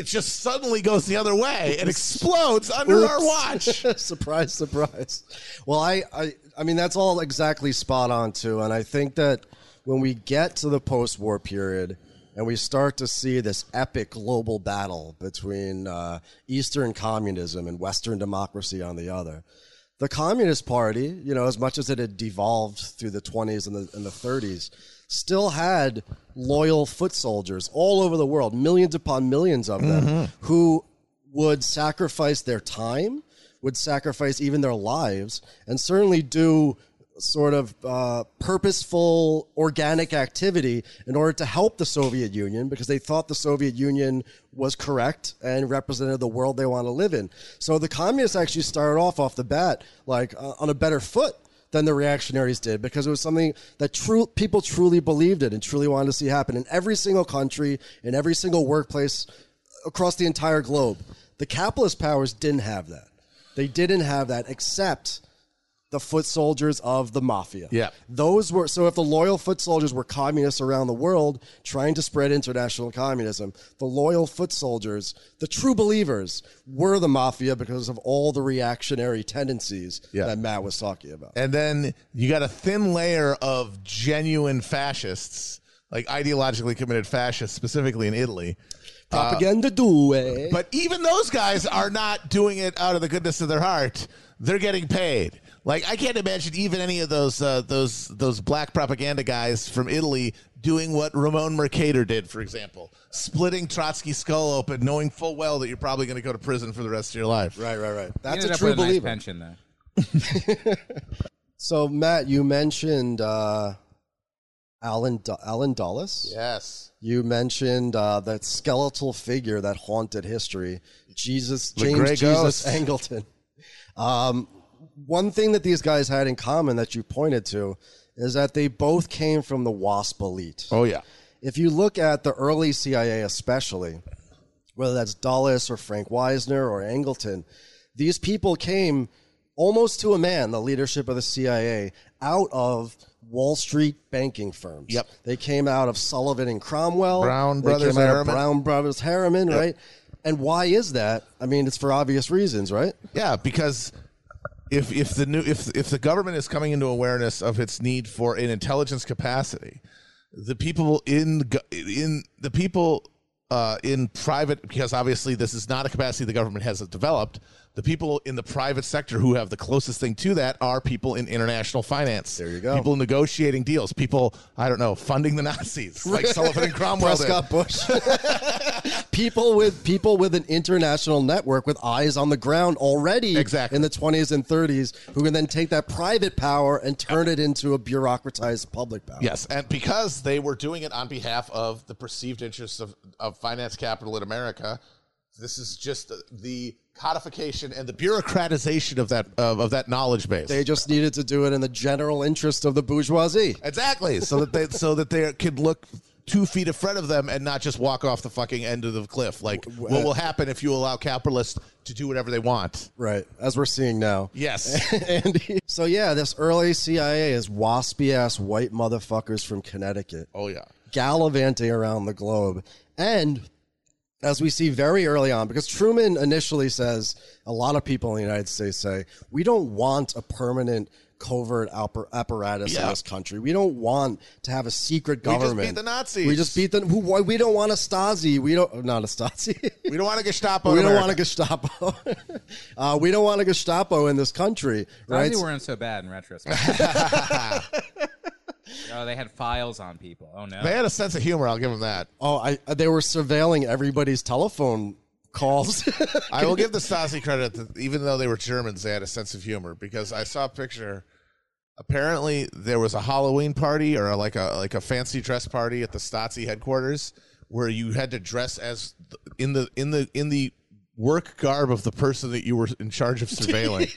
it just suddenly goes the other way and explodes under our watch. surprise, surprise. Well, I, I, I mean, that's all exactly spot on too. And I think that when we get to the post-war period and we start to see this epic global battle between uh, Eastern communism and Western democracy on the other, the Communist Party, you know, as much as it had devolved through the 20s and the, and the 30s, still had loyal foot soldiers all over the world, millions upon millions of them, mm-hmm. who would sacrifice their time, would sacrifice even their lives, and certainly do sort of uh, purposeful organic activity in order to help the Soviet Union because they thought the Soviet Union was correct and represented the world they want to live in. So the communists actually started off off the bat like uh, on a better foot than the reactionaries did because it was something that true people truly believed in and truly wanted to see happen in every single country, in every single workplace across the entire globe. The capitalist powers didn't have that. They didn't have that except the foot soldiers of the mafia. Yeah. Those were so if the loyal foot soldiers were communists around the world trying to spread international communism, the loyal foot soldiers, the true believers, were the mafia because of all the reactionary tendencies Yeah. that Matt was talking about. And then you got a thin layer of genuine fascists, like ideologically committed fascists, specifically in Italy. Uh, Propaganda do it. But even those guys are not doing it out of the goodness of their heart. They're getting paid. Like I can't imagine even any of those uh, those those black propaganda guys from Italy doing what Ramon Mercader did, for example, splitting Trotsky's skull open, knowing full well that you're probably going to go to prison for the rest of your life. Right, right, right. He That's ended a up true with a nice believer. pension though. So, Matt, you mentioned uh, Alan Du- Allen Dulles. Yes. You mentioned uh, that skeletal figure that haunted history, Jesus James Jesus Ghost. Angleton. Um, one thing that these guys had in common that you pointed to is that they both came from the WASP elite. Oh yeah. If you look at the early CIA, especially, whether that's Dulles or Frank Wisner or Angleton, these people came almost to a man, the leadership of the CIA, out of Wall Street banking firms. Yep. They came out of Sullivan and Cromwell. Brown Brothers came out of Harriman. Brown Brothers Harriman, right? And why is that? I mean, it's for obvious reasons, right? Yeah, because if if the new if if the government is coming into awareness of its need for an intelligence capacity, the people in in the people uh, in private because obviously this is not a capacity the government has developed. The people in the private sector who have the closest thing to that are people in international finance. There you go. People negotiating deals. People I don't know funding the Nazis like Sullivan and Cromwell. did. Prescott Bush. people with people with an international network with eyes on the ground already Exactly. in the 20s and 30s who can then take that private power and turn it into a bureaucratized public power. Yes, and because they were doing it on behalf of the perceived interests of, of finance capital in America, this is just the codification and the bureaucratization of that of, of that knowledge base. They just needed to do it in the general interest of the bourgeoisie. exactly, so that they so that they could look two feet in front of them and not just walk off the fucking end of the cliff. Like what uh, will happen if you allow capitalists to do whatever they want? Right, as we're seeing now. Yes, and so yeah, this early CIA is waspy ass white motherfuckers from Connecticut. oh yeah, gallivanting around the globe. And as we see very early on, because Truman initially says, a lot of people in the United States say, we don't want a permanent covert appa- apparatus in this country. We don't want to have a secret government. We just beat the Nazis. We just beat the. Who? Why? We don't want a Stasi. We don't. Not a Stasi. We don't want a Gestapo. we don't America. want a Gestapo. uh, we don't want a Gestapo in this country, right? Nazi weren't so bad in retrospect. oh, they had files on people. Oh no. They had a sense of humor. I'll give them that. Oh, I uh, they were surveilling everybody's telephone calls. I will give the Stasi credit that even though they were Germans, they had a sense of humor because I saw a picture. Apparently, there was a Halloween party or like a like a fancy dress party at the Stasi headquarters where you had to dress as th- in the in the in the work garb of the person that you were in charge of surveilling.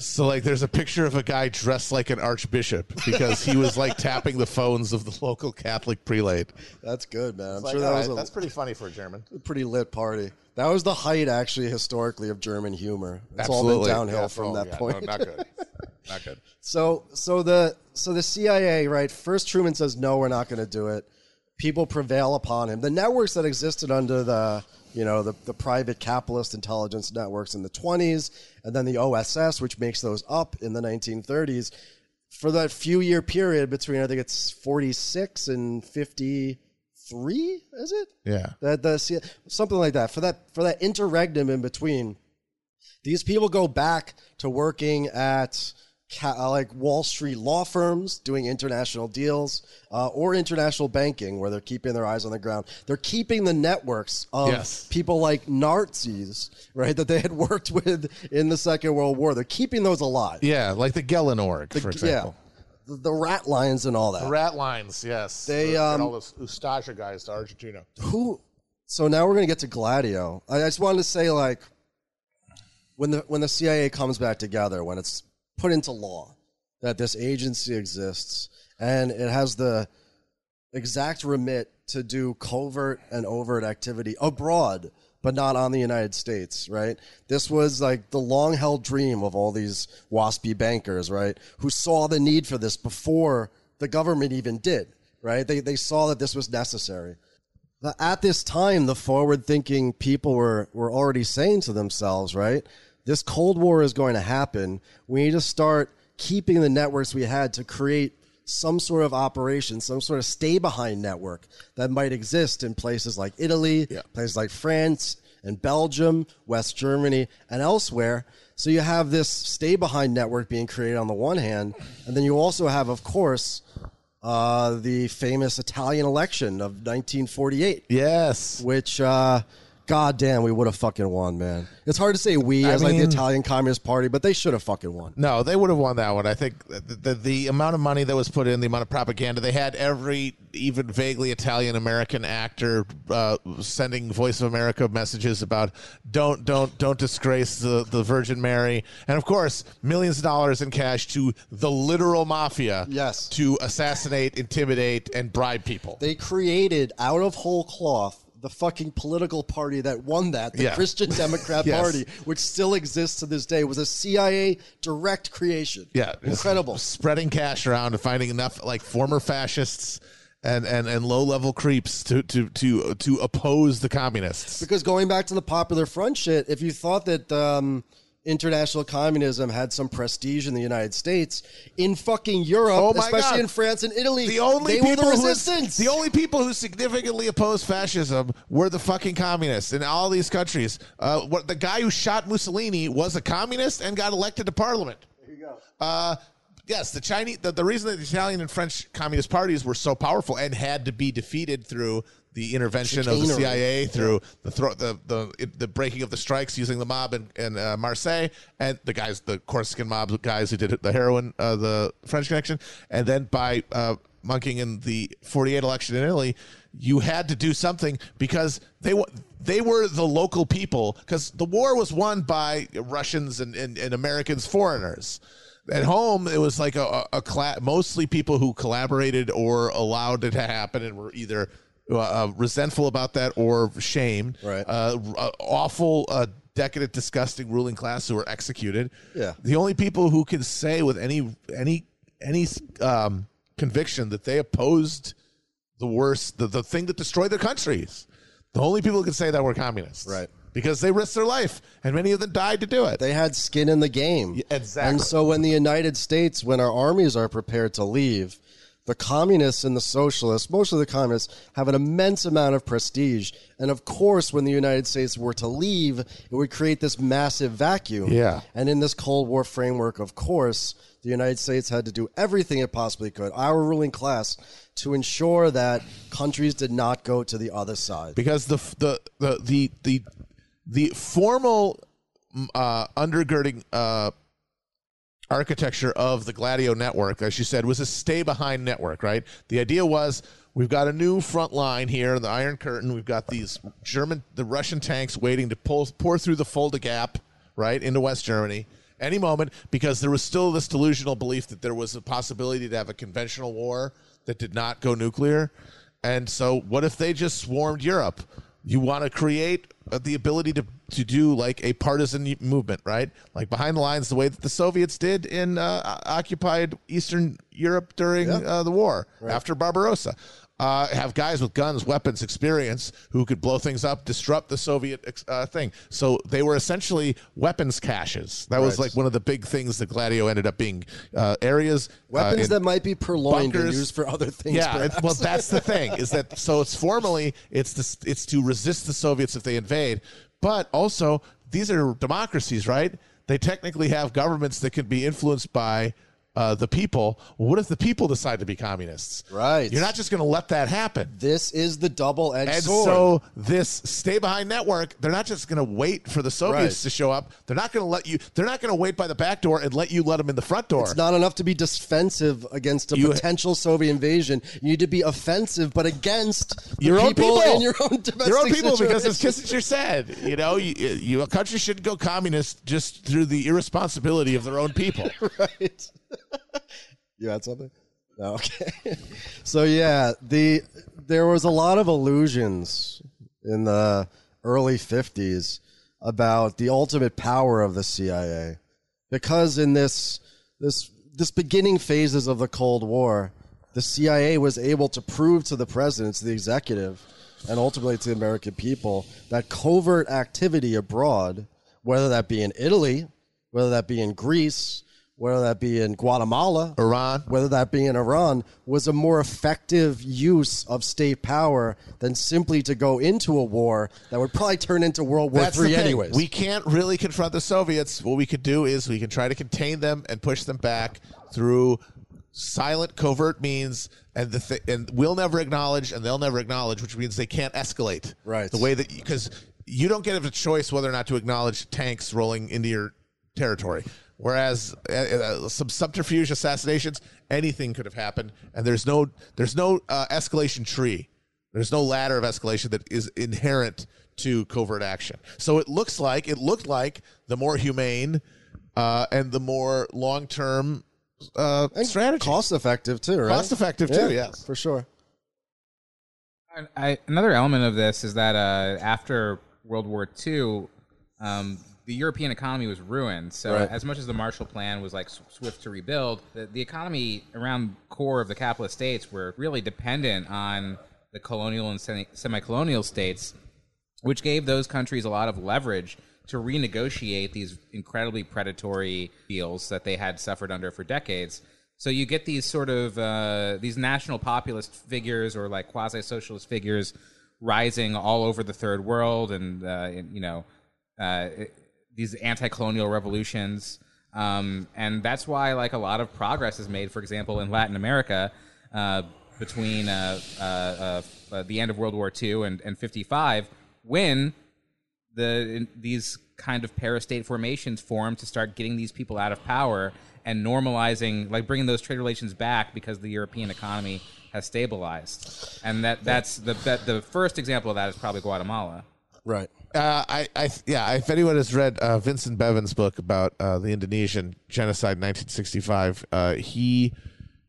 So like there's a picture of a guy dressed like an archbishop because he was like tapping the phones of the local Catholic prelate. that's good, man. I'm Like, sure that all was right, a that's pretty funny for a German. pretty lit party. That was the height, actually, historically, of German humor. It's all been downhill Yeah, from oh, that yeah, point. No, not good. Not good. So so the so the CIA, right? First Truman says no, we're not going to do it. People prevail upon him. The networks that existed under the you know the, the private capitalist intelligence networks in the 20s and then the OSS which makes those up in the 1930s for that few year period between I think it's 46 and 53 is it? Yeah. That the something like that for that for that interregnum in between. These people go back to working at ca- uh, like Wall Street law firms doing international deals uh, or international banking, where they're keeping their eyes on the ground. They're keeping the networks of Yes. people like Nazis, right, that they had worked with in the Second World War. They're keeping those alive. Yeah, like the Gehlen org, for example. Yeah, the, the rat lines and all that. The Rat lines, yes. They, um, all those Ustasha guys to Argentina. who so now we're going to get to gladio i I just wanted to say like when the when the cia comes back together when it's put into law that this agency exists and it has the exact remit to do covert and overt activity abroad but not on the united states right this was like the long held dream of all these waspy bankers right who saw the need for this before the government even did right they, they saw that this was necessary the- at this time, the forward thinking people were, were already saying to themselves, right? This Cold War is going to happen. We need to start keeping the networks we had to create some sort of operation, some sort of stay behind network that might exist in places like Italy, places like France and Belgium, West Germany, and elsewhere. So you have this stay behind network being created on the one hand, and then you also have, of course, uh, the famous Italian election of 1948, Yes. which, uh, god damn, we would have fucking won, man. It's hard to say we I as like the Italian Communist Party, but they should have fucking won. No, they would have won that one. I think the, the, the amount of money that was put in, the amount of propaganda they had, every even vaguely Italian American actor uh, sending Voice of America messages about don't don't don't disgrace the, the Virgin Mary, and of course millions of dollars in cash to the literal mafia. Yes. to assassinate, intimidate, and bribe people. They created out of whole cloth the fucking political party that won that, the Yeah. Christian Democrat Yes. Party, which still exists to this day, was a CIA direct creation. Yeah, incredible. Spreading cash around and finding enough like former fascists and and, and low level creeps to to to to oppose the communists. Because going back to the popular front shit, if you thought that um, international communism had some prestige in the United States, in fucking Europe, Oh especially God. in France and Italy, The only people the who the only people who significantly opposed fascism were the fucking communists in all these countries. Uh, what the guy who shot Mussolini was a communist and got elected to parliament. There you go. Uh, yes, the Chinese. The, the reason that the Italian and French communist parties were so powerful and had to be defeated through the intervention of the CIA, through the thro- the the the breaking of the strikes using the mob in, in uh, Marseille, and the guys, the Corsican mob guys who did the heroin, uh, the French connection, and then by uh, monkeying in the '48 election in Italy. You had to do something because they wa- they were the local people because the war was won by Russians and, and, and Americans, foreigners. At home it was like a, a, a cla- mostly people who collaborated or allowed it to happen and were either uh, uh, resentful about that or shamed Right. uh, uh, awful uh, decadent disgusting ruling class who were executed Yeah. the only people who can say with any any any um, conviction that they opposed the worst the, the thing that destroyed their countries the only people who can say that were communists Right. because they risked their life, and many of them died to do it. They had skin in the game. Yeah, exactly. And so when the United States, when our armies are prepared to leave, the communists and the socialists, most of the communists, have an immense amount of prestige. And of course, when the United States were to leave, it would create this massive vacuum. Yeah. And in this Cold War framework, of course, the United States had to do everything it possibly could, our ruling class, to ensure that countries did not go to the other side. because the the the the the, the formal uh, undergirding uh, architecture of the Gladio network, as you said, was a stay behind network. Right. The idea was we've got a new front line here, the Iron Curtain. We've got these German, the Russian tanks waiting to pull pour through the Fulda Gap, right into West Germany. Any moment, because there was still this delusional belief that there was a possibility to have a conventional war that did not go nuclear. And so, what if they just swarmed Europe? You want to create uh, the ability to, to do like a partisan movement, right? Like behind the lines, the way that the Soviets did in uh, occupied Eastern Europe during uh, the war after Barbarossa. Uh, have guys with guns, weapons, experience who could blow things up, disrupt the Soviet uh, thing. So they were essentially weapons caches. That was like one of the big things that Gladio ended up being uh, areas. uh, Weapons that might be purloined and used for other things. yeah, it's, well, that's the thing is that so it's formally it's this, it's to resist the Soviets if they invade, but also these are democracies, right? They technically have governments that can be influenced by uh, the people. Well, what if the people decide to be communists? Right. You're not just going to let that happen. This is the double-edged And sword. so this stay behind network, they're not just going to wait for the Soviets Right. to show up. They're not going to let you. They're not going to wait by the back door and let you let them in the front door. It's not enough to be defensive against a You- potential Soviet invasion. You need to be offensive, but against your own people, people in your own domestic your own people because as situation. Kissinger said, you know, you, you a country shouldn't go communist just through the irresponsibility of their own people. right. You had something? No, okay. so yeah, the there was a lot of illusions in the early '50s about the ultimate power of the CIA, because in this this this beginning phases of the Cold War, the CIA was able to prove to the president, to the executive, and ultimately to the American people that covert activity abroad, whether that be in Italy, whether that be in Greece, whether that be in Guatemala, Iran. whether that be in Iran, was a more effective use of state power than simply to go into a war that would probably turn into World War That's III anyways. We can't really confront the Soviets. What we could do is we can try to contain them and push them back through silent, covert means, and the th- and we'll never acknowledge, and they'll never acknowledge, which means they can't escalate. Right. The way that because you don't get a choice whether or not to acknowledge tanks rolling into your territory. Whereas uh, uh, some subterfuge assassinations, anything could have happened, and there's no there's no uh, escalation tree. There's no ladder of escalation that is inherent to covert action. So it looks like it looked like the more humane uh, and the more long term uh, strategy, cost effective too, right? Cost effective too, yes. for sure. I, I, another element of this is that uh, after World War II, um, the European economy was ruined. So, Right. as much as the Marshall Plan was like swift to rebuild, the, the economy around core of the capitalist states were really dependent on the colonial and semi- semi-colonial states, which gave those countries a lot of leverage to renegotiate these incredibly predatory deals that they had suffered under for decades. So you get these sort of uh, these national populist figures or like quasi-socialist figures rising all over the third world, and, uh, you know uh, these anti-colonial revolutions. Um, and that's why like a lot of progress is made, for example, in Latin America uh, between uh, uh, uh, uh, the end of World War II and, and 55, when the these kind of parastate formations form to start getting these people out of power and normalizing, like bringing those trade relations back because the European economy has stabilized. And that that's the the first example of that is probably Guatemala. Right. Uh, I, I, yeah. If anyone has read uh, Vincent Bevins's book about uh, the Indonesian genocide, in 1965, uh, he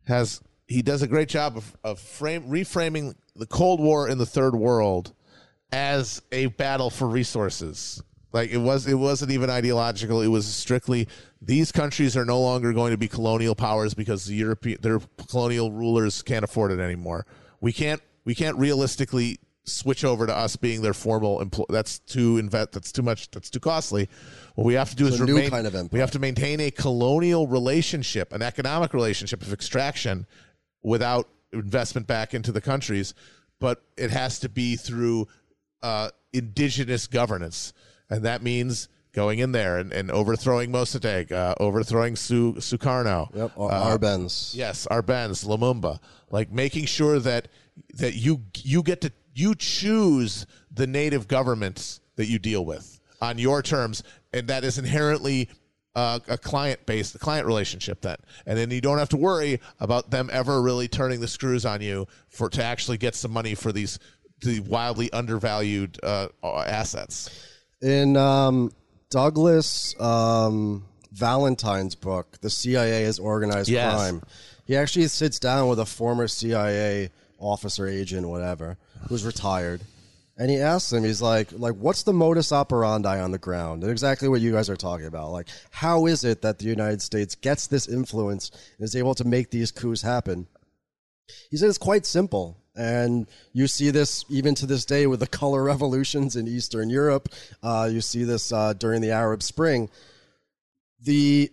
has he does a great job of, of frame reframing the Cold War in the Third World as a battle for resources. Like it was, it wasn't even ideological. It was strictly these countries are no longer going to be colonial powers because the European their colonial rulers can't afford it anymore. We can't we can't realistically switch over to us being their formal employ. That's too invest. That's too much. That's too costly. What we have to do It's is remain. kind of we have to maintain a colonial relationship, an economic relationship of extraction, without investment back into the countries. But it has to be through uh, indigenous governance, and that means going in there and, and overthrowing Mossadegh, uh, overthrowing Su- Sukarno. Yep, uh, Arbenz. Yes, Arbenz, Lumumba, like making sure that that you you get to you choose the native governments that you deal with on your terms, and that is inherently uh, a client based, the client relationship. Then, and then you don't have to worry about them ever really turning the screws on you for to actually get some money for these the wildly undervalued uh, assets. In um, Douglas um, Valentine's book, The CIA is Organized Yes. Crime, he actually sits down with a former CIA officer, agent, whatever, who's retired. And he asks him, he's like, like, what's the modus operandi on the ground? And exactly what you guys are talking about. Like, how is it that the United States gets this influence and is able to make these coups happen? He said it's quite simple. And you see this even to this day with the color revolutions in Eastern Europe. Uh, you see this uh, during the Arab Spring. The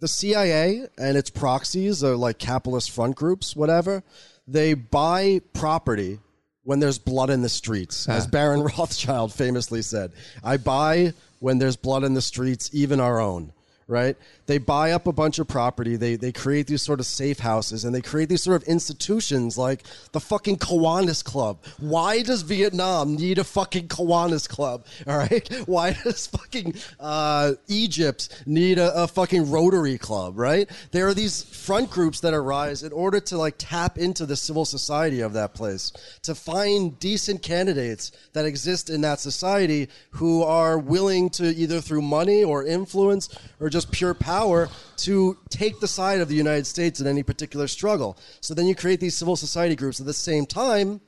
the CIA and its proxies are like capitalist front groups, whatever. They buy property when there's blood in the streets, ah. as Baron Rothschild famously said. I buy when there's blood in the streets, even our own. Right? They buy up a bunch of property. They they create these sort of safe houses and they create these sort of institutions like the fucking Kiwanis Club. Why does Vietnam need a fucking Kiwanis Club? All right? Why does fucking uh, Egypt need a, a fucking Rotary Club? Right? There are these front groups that arise in order to like tap into the civil society of that place to find decent candidates that exist in that society who are willing to either through money or influence or just pure power to take the side of the United States in any particular struggle. So then you create these civil society groups at the same time.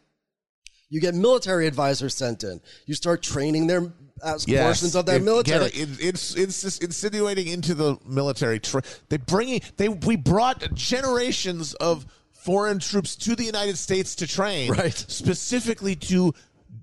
You get military advisors sent in. You start training their uh, as portions of their It- military. it. It- it's it's just insinuating into the military. Tra- they bringing they we brought generations of foreign troops to the United States to train, Right. Specifically to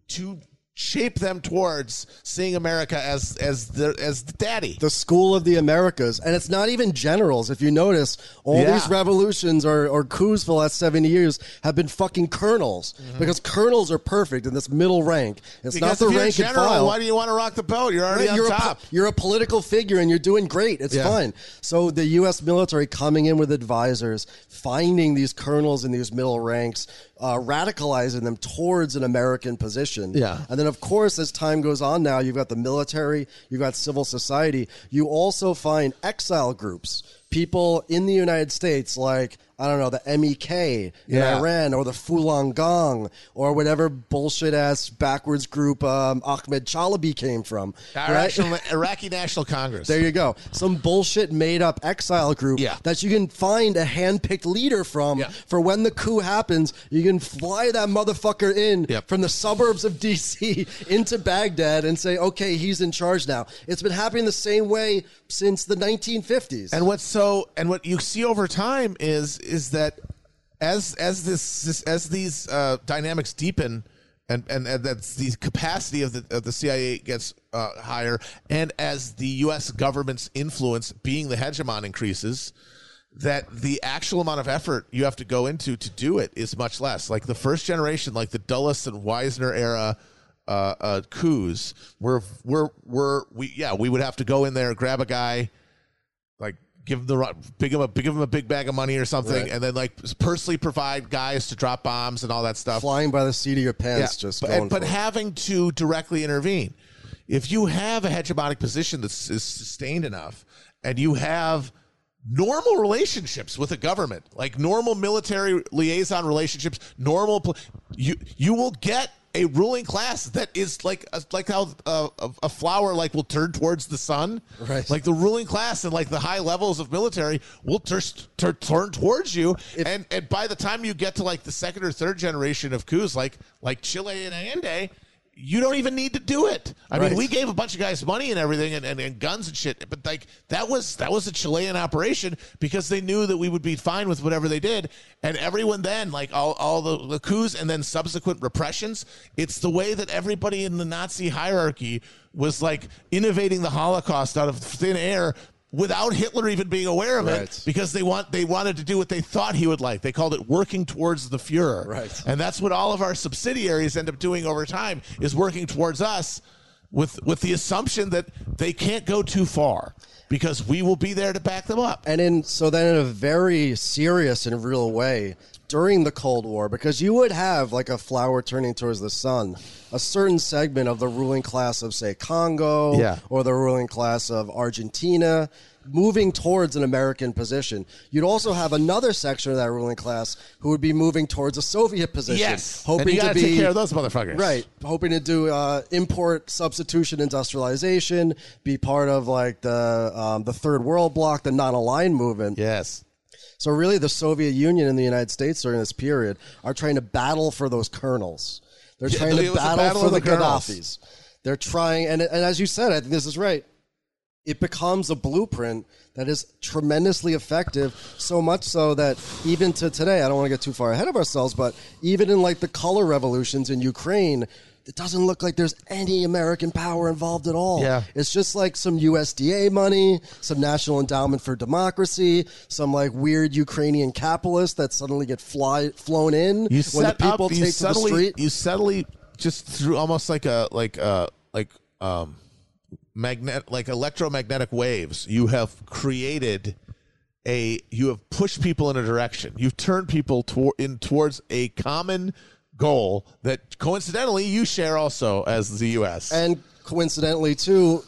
to shape them towards seeing America as as the as the daddy. the school of the Americas, and it's not even generals. If you notice, all Yeah. these revolutions or, or coups for the last seventy years have been fucking colonels mm-hmm. because colonels are perfect in this middle rank. It's because not the if you're a rank and general, file. why do you want to rock the boat? You're already Right, on you're, top. A, you're a political figure and you're doing great. It's Yeah. fine. So the U.S. military coming in with advisors, finding these colonels in these middle ranks, uh, radicalizing them towards an American position. Yeah. And then, of course, as time goes on now, you've got the military, you've got civil society. You also find exile groups, people in the United States like, I don't know, the MEK in Yeah. Iran or the Falun Gong or whatever bullshit ass backwards group um, Ahmed Chalabi came from. right? Iraqi, Iraqi National Congress. There you go. Some bullshit made up exile group Yeah. that you can find a handpicked leader from Yeah. for when the coup happens. You can fly that motherfucker in Yep. from the suburbs of DC into Baghdad and say, okay, he's in charge now. It's been happening the same way since the 1950s. And what's so and what you see over time is is that as as this, this as these uh, dynamics deepen and and, and the capacity of the of the CIA gets uh, higher and as the US government's influence being the hegemon increases that the actual amount of effort you have to go into to do it is much less. Like the first generation like the Dulles and Wisner era uh, uh, coups were were were we yeah we would have to go in there grab a guy like give him the big a give him a big bag of money or something, Right. and then like personally provide guys to drop bombs and all that stuff. Flying by the seat of your pants, Yeah, just but, going but having to directly intervene. If you have a hegemonic position that is sustained enough, and you have normal relationships with a government, like normal military liaison relationships, normal, you you will get a ruling class that is like like how uh, a, a flower like will turn towards the sun, Right. Like the ruling class and like the high levels of military will tur- tur- turn towards you, and and by the time you get to like the second or third generation of coups, like like Chile and Allende, you don't even need to do it. I Right. mean, we gave a bunch of guys money and everything and, and, and guns and shit, but like that was that was a Chilean operation because they knew that we would be fine with whatever they did. And everyone then, like all, all the, the coups and then subsequent repressions, it's the way that everybody in the Nazi hierarchy was like innovating the Holocaust out of thin air without Hitler even being aware of Right. it because they want they wanted to do what they thought he would like. They called it working towards the Fuhrer. Right. And that's what all of our subsidiaries end up doing over time is working towards us with with the assumption that they can't go too far because we will be there to back them up. And in so then in a very serious and real way during the Cold War, because you would have like a flower turning towards the sun, a certain segment of the ruling class of say Congo Yeah. or the ruling class of Argentina moving towards an American position. You'd also have another section of that ruling class who would be moving towards a Soviet position. Yes. Hoping and you to gotta be take care of those motherfuckers. Right. Hoping to do uh, import substitution industrialization, be part of like the um, the third world bloc, the non-aligned movement. Yes. So really, the Soviet Union and the United States during this period are trying to battle for those colonels. They're Yeah, trying to battle, battle for the, the. Gaddafis. They're trying, and and as you said, I think this is right. It becomes a blueprint that is tremendously effective. So much so that even to today, I don't want to get too far ahead of ourselves, but even in like the color revolutions in Ukraine, it doesn't look like there's any American power involved at all. Yeah. It's just like some USAID money, some National Endowment for Democracy, some like weird Ukrainian capitalists that suddenly get fly flown in You when set the people up, take to the street. you subtly just through almost like a like uh like um magnet like electromagnetic waves. You have created a you have pushed people in a direction. You've turned people toward in towards a common goal that coincidentally you share also as the U.S. and coincidentally too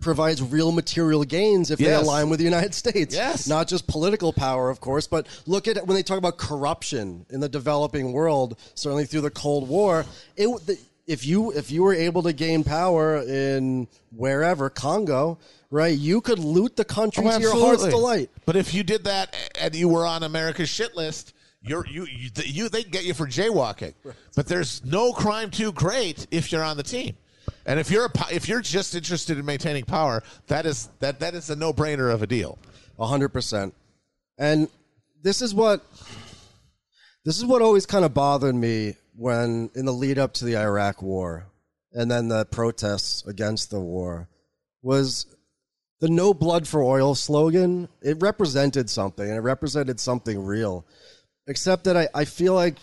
provides real material gains if they align with the United States. Yes. Not just political power, of course, but look at when they talk about corruption in the developing world, certainly through the Cold War. It, the, if you if you were able to gain power in wherever Congo, right, you could loot the country Oh, to your heart's delight. But if you did that and you were on America's shit list, you're you you, you they can get you for jaywalking. But there's no crime too great if you're on the team. And if you're a, if you're just interested in maintaining power, that is that that is a no brainer of a deal. A hundred percent. And this is what this is what always kind of bothered me when in the lead up to the Iraq war and then the protests against the war was the no blood for oil slogan. It represented something and it represented something real. Except that I, I feel like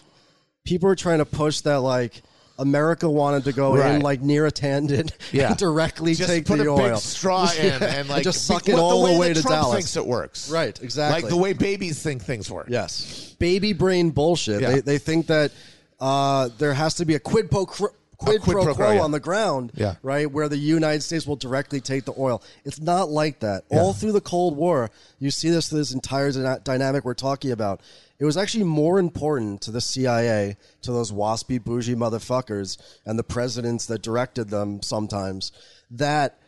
people are trying to push that like America wanted to go in like near a tangent Yeah. and directly Just take put the a oil. big straw in Yeah, and like just suck it what- all the way, that to Trump Dallas. thinks it works. Right, exactly. Like the way babies think things work. Yes. Baby brain bullshit. Yeah. They, they think that uh, there has to be a quid pro, cr- quid quid pro pro quo quo, yeah. on the ground, Yeah. right, where the United States will directly take the oil. It's not like that. All through the Cold War, you see this this entire dyna- dynamic we're talking about. It was actually more important to the CIA, to those waspy bougie motherfuckers, and the presidents that directed them sometimes, that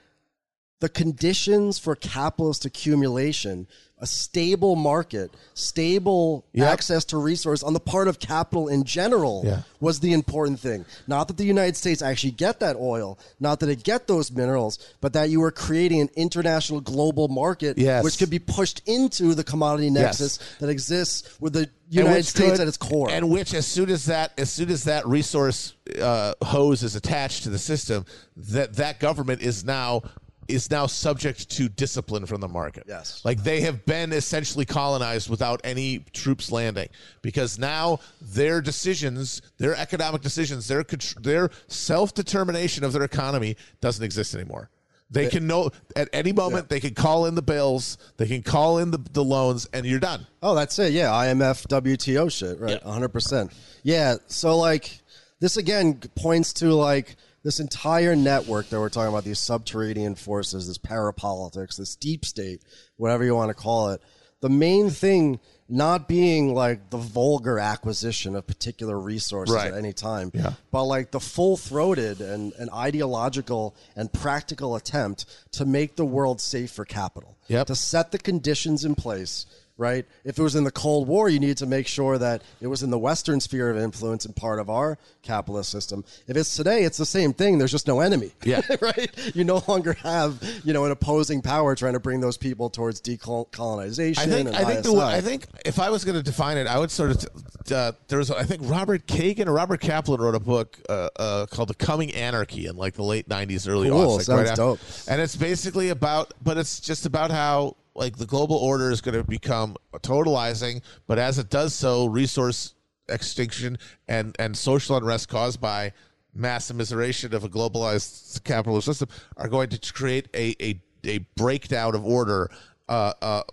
the conditions for capitalist accumulation, a stable market, stable Yep. access to resource on the part of capital in general Yeah. was the important thing. Not that the United States actually get that oil, not that it get those minerals, but that you were creating an international global market Yes. which could be pushed into the commodity nexus that exists with the United States could- at its core. and which as soon as that as soon as that resource uh, hose is attached to the system, that that government is now is now subject to discipline from the market. Yes. like they have been essentially colonized without any troops landing because now their decisions, their economic decisions, their their self determination of their economy doesn't exist anymore. They can know at any moment they can call in the bills, they can call in the, the loans, and you're done. Oh, that's it. Yeah, IMF, WTO shit, right? Yeah. 100%. Yeah, so like this again points to like this entire network that we're talking about these subterranean forces, this parapolitics, this deep state, whatever you want to call it. The main thing not being like the vulgar acquisition of particular resources Right. at any time, Yeah. but like the full throated and, and ideological and practical attempt to make the world safe for capital Yep. to set the conditions in place right? If it was in the Cold War, you needed to make sure that it was in the Western sphere of influence and part of our capitalist system. If it's today, it's the same thing. There's just no enemy. Yeah. right? You no longer have, you know, an opposing power trying to bring those people towards decolonization. I think I think the, I think if I was going to define it, I would sort of uh, there was I think Robert Kagan or Robert Kaplan wrote a book uh, uh, called "The Coming Anarchy" in like the late '90s, early Cool, aughts, like sounds after- dope. And it's basically about, but it's just about how like the global order is going to become totalizing, but as it does so, resource extinction and and social unrest caused by mass immiseration of a globalized capitalist system are going to create a a, a breakdown of order uh, uh,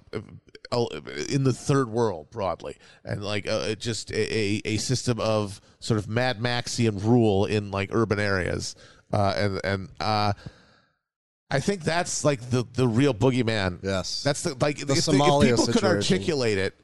uh, in the third world broadly, and like uh, just a, a system of sort of Mad Maxian rule in like urban areas, uh, and and uh, I think that's like the the real boogeyman. Yes. that's the like The if, the- if people could articulate it.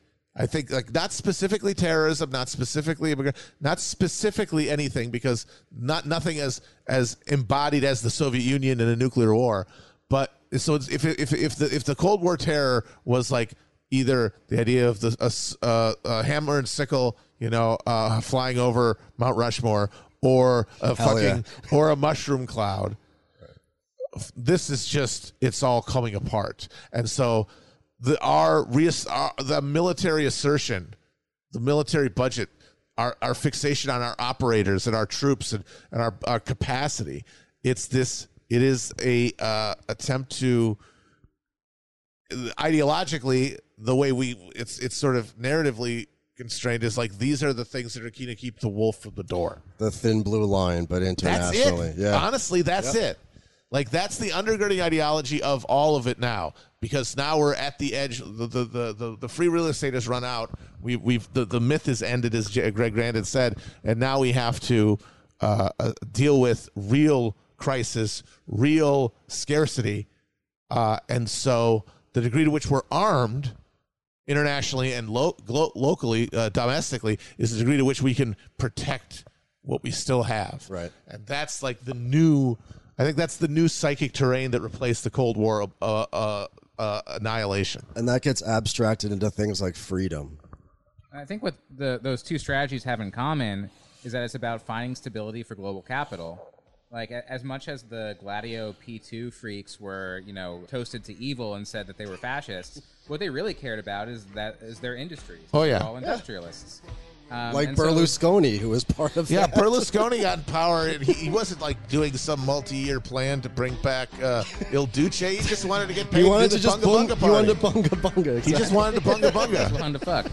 I think like not specifically terrorism, not specifically not specifically anything because not nothing as as embodied as the Soviet Union in a nuclear war. But so it's, if if if the if the Cold War terror was like either the idea of the uh, a hammer and sickle, you know, uh, flying over Mount Rushmore, or a Hell fucking or a mushroom cloud, this is just it's all coming apart and so the our, our the military assertion the military budget our, our fixation on our operators and our troops and, and our, our capacity it's this it is a uh, attempt to ideologically the way we it's it's sort of narratively constrained is like these are the things that are going to keep the wolf from the door the thin blue line, but internationally. Yeah. Honestly, that's it. Like that's the undergirding ideology of all of it now, because now we're at the edge. The the the, the, the free real estate has run out. We we've the, the myth is ended, as J- Greg Grandin said, and now we have to uh, uh, deal with real crisis, real scarcity, uh, and so the degree to which we're armed internationally and lo- locally, uh, domestically, is the degree to which we can protect what we still have. Right. And that's like the new. I think that's the new psychic terrain that replaced the Cold War uh, uh, uh, annihilation. and that gets abstracted into things like freedom. I think what the those two strategies have in common is that it's about finding stability for global capital. Like as much as the Gladio P2 freaks were, you know, toasted to evil and said that they were fascists, what they really cared about is that is their industries. Oh, yeah. All industrialists. Um, Like and so- Berlusconi, who was part of Yeah, that. Berlusconi got in power, and he, he wasn't like doing some multi-year plan to bring back uh, Il Duce. He just wanted to get paid. He wanted do to the just bunga bunga, bunga he wanted to party. bunga bunga. He just wanted to bunga bunga. Fun to fuck.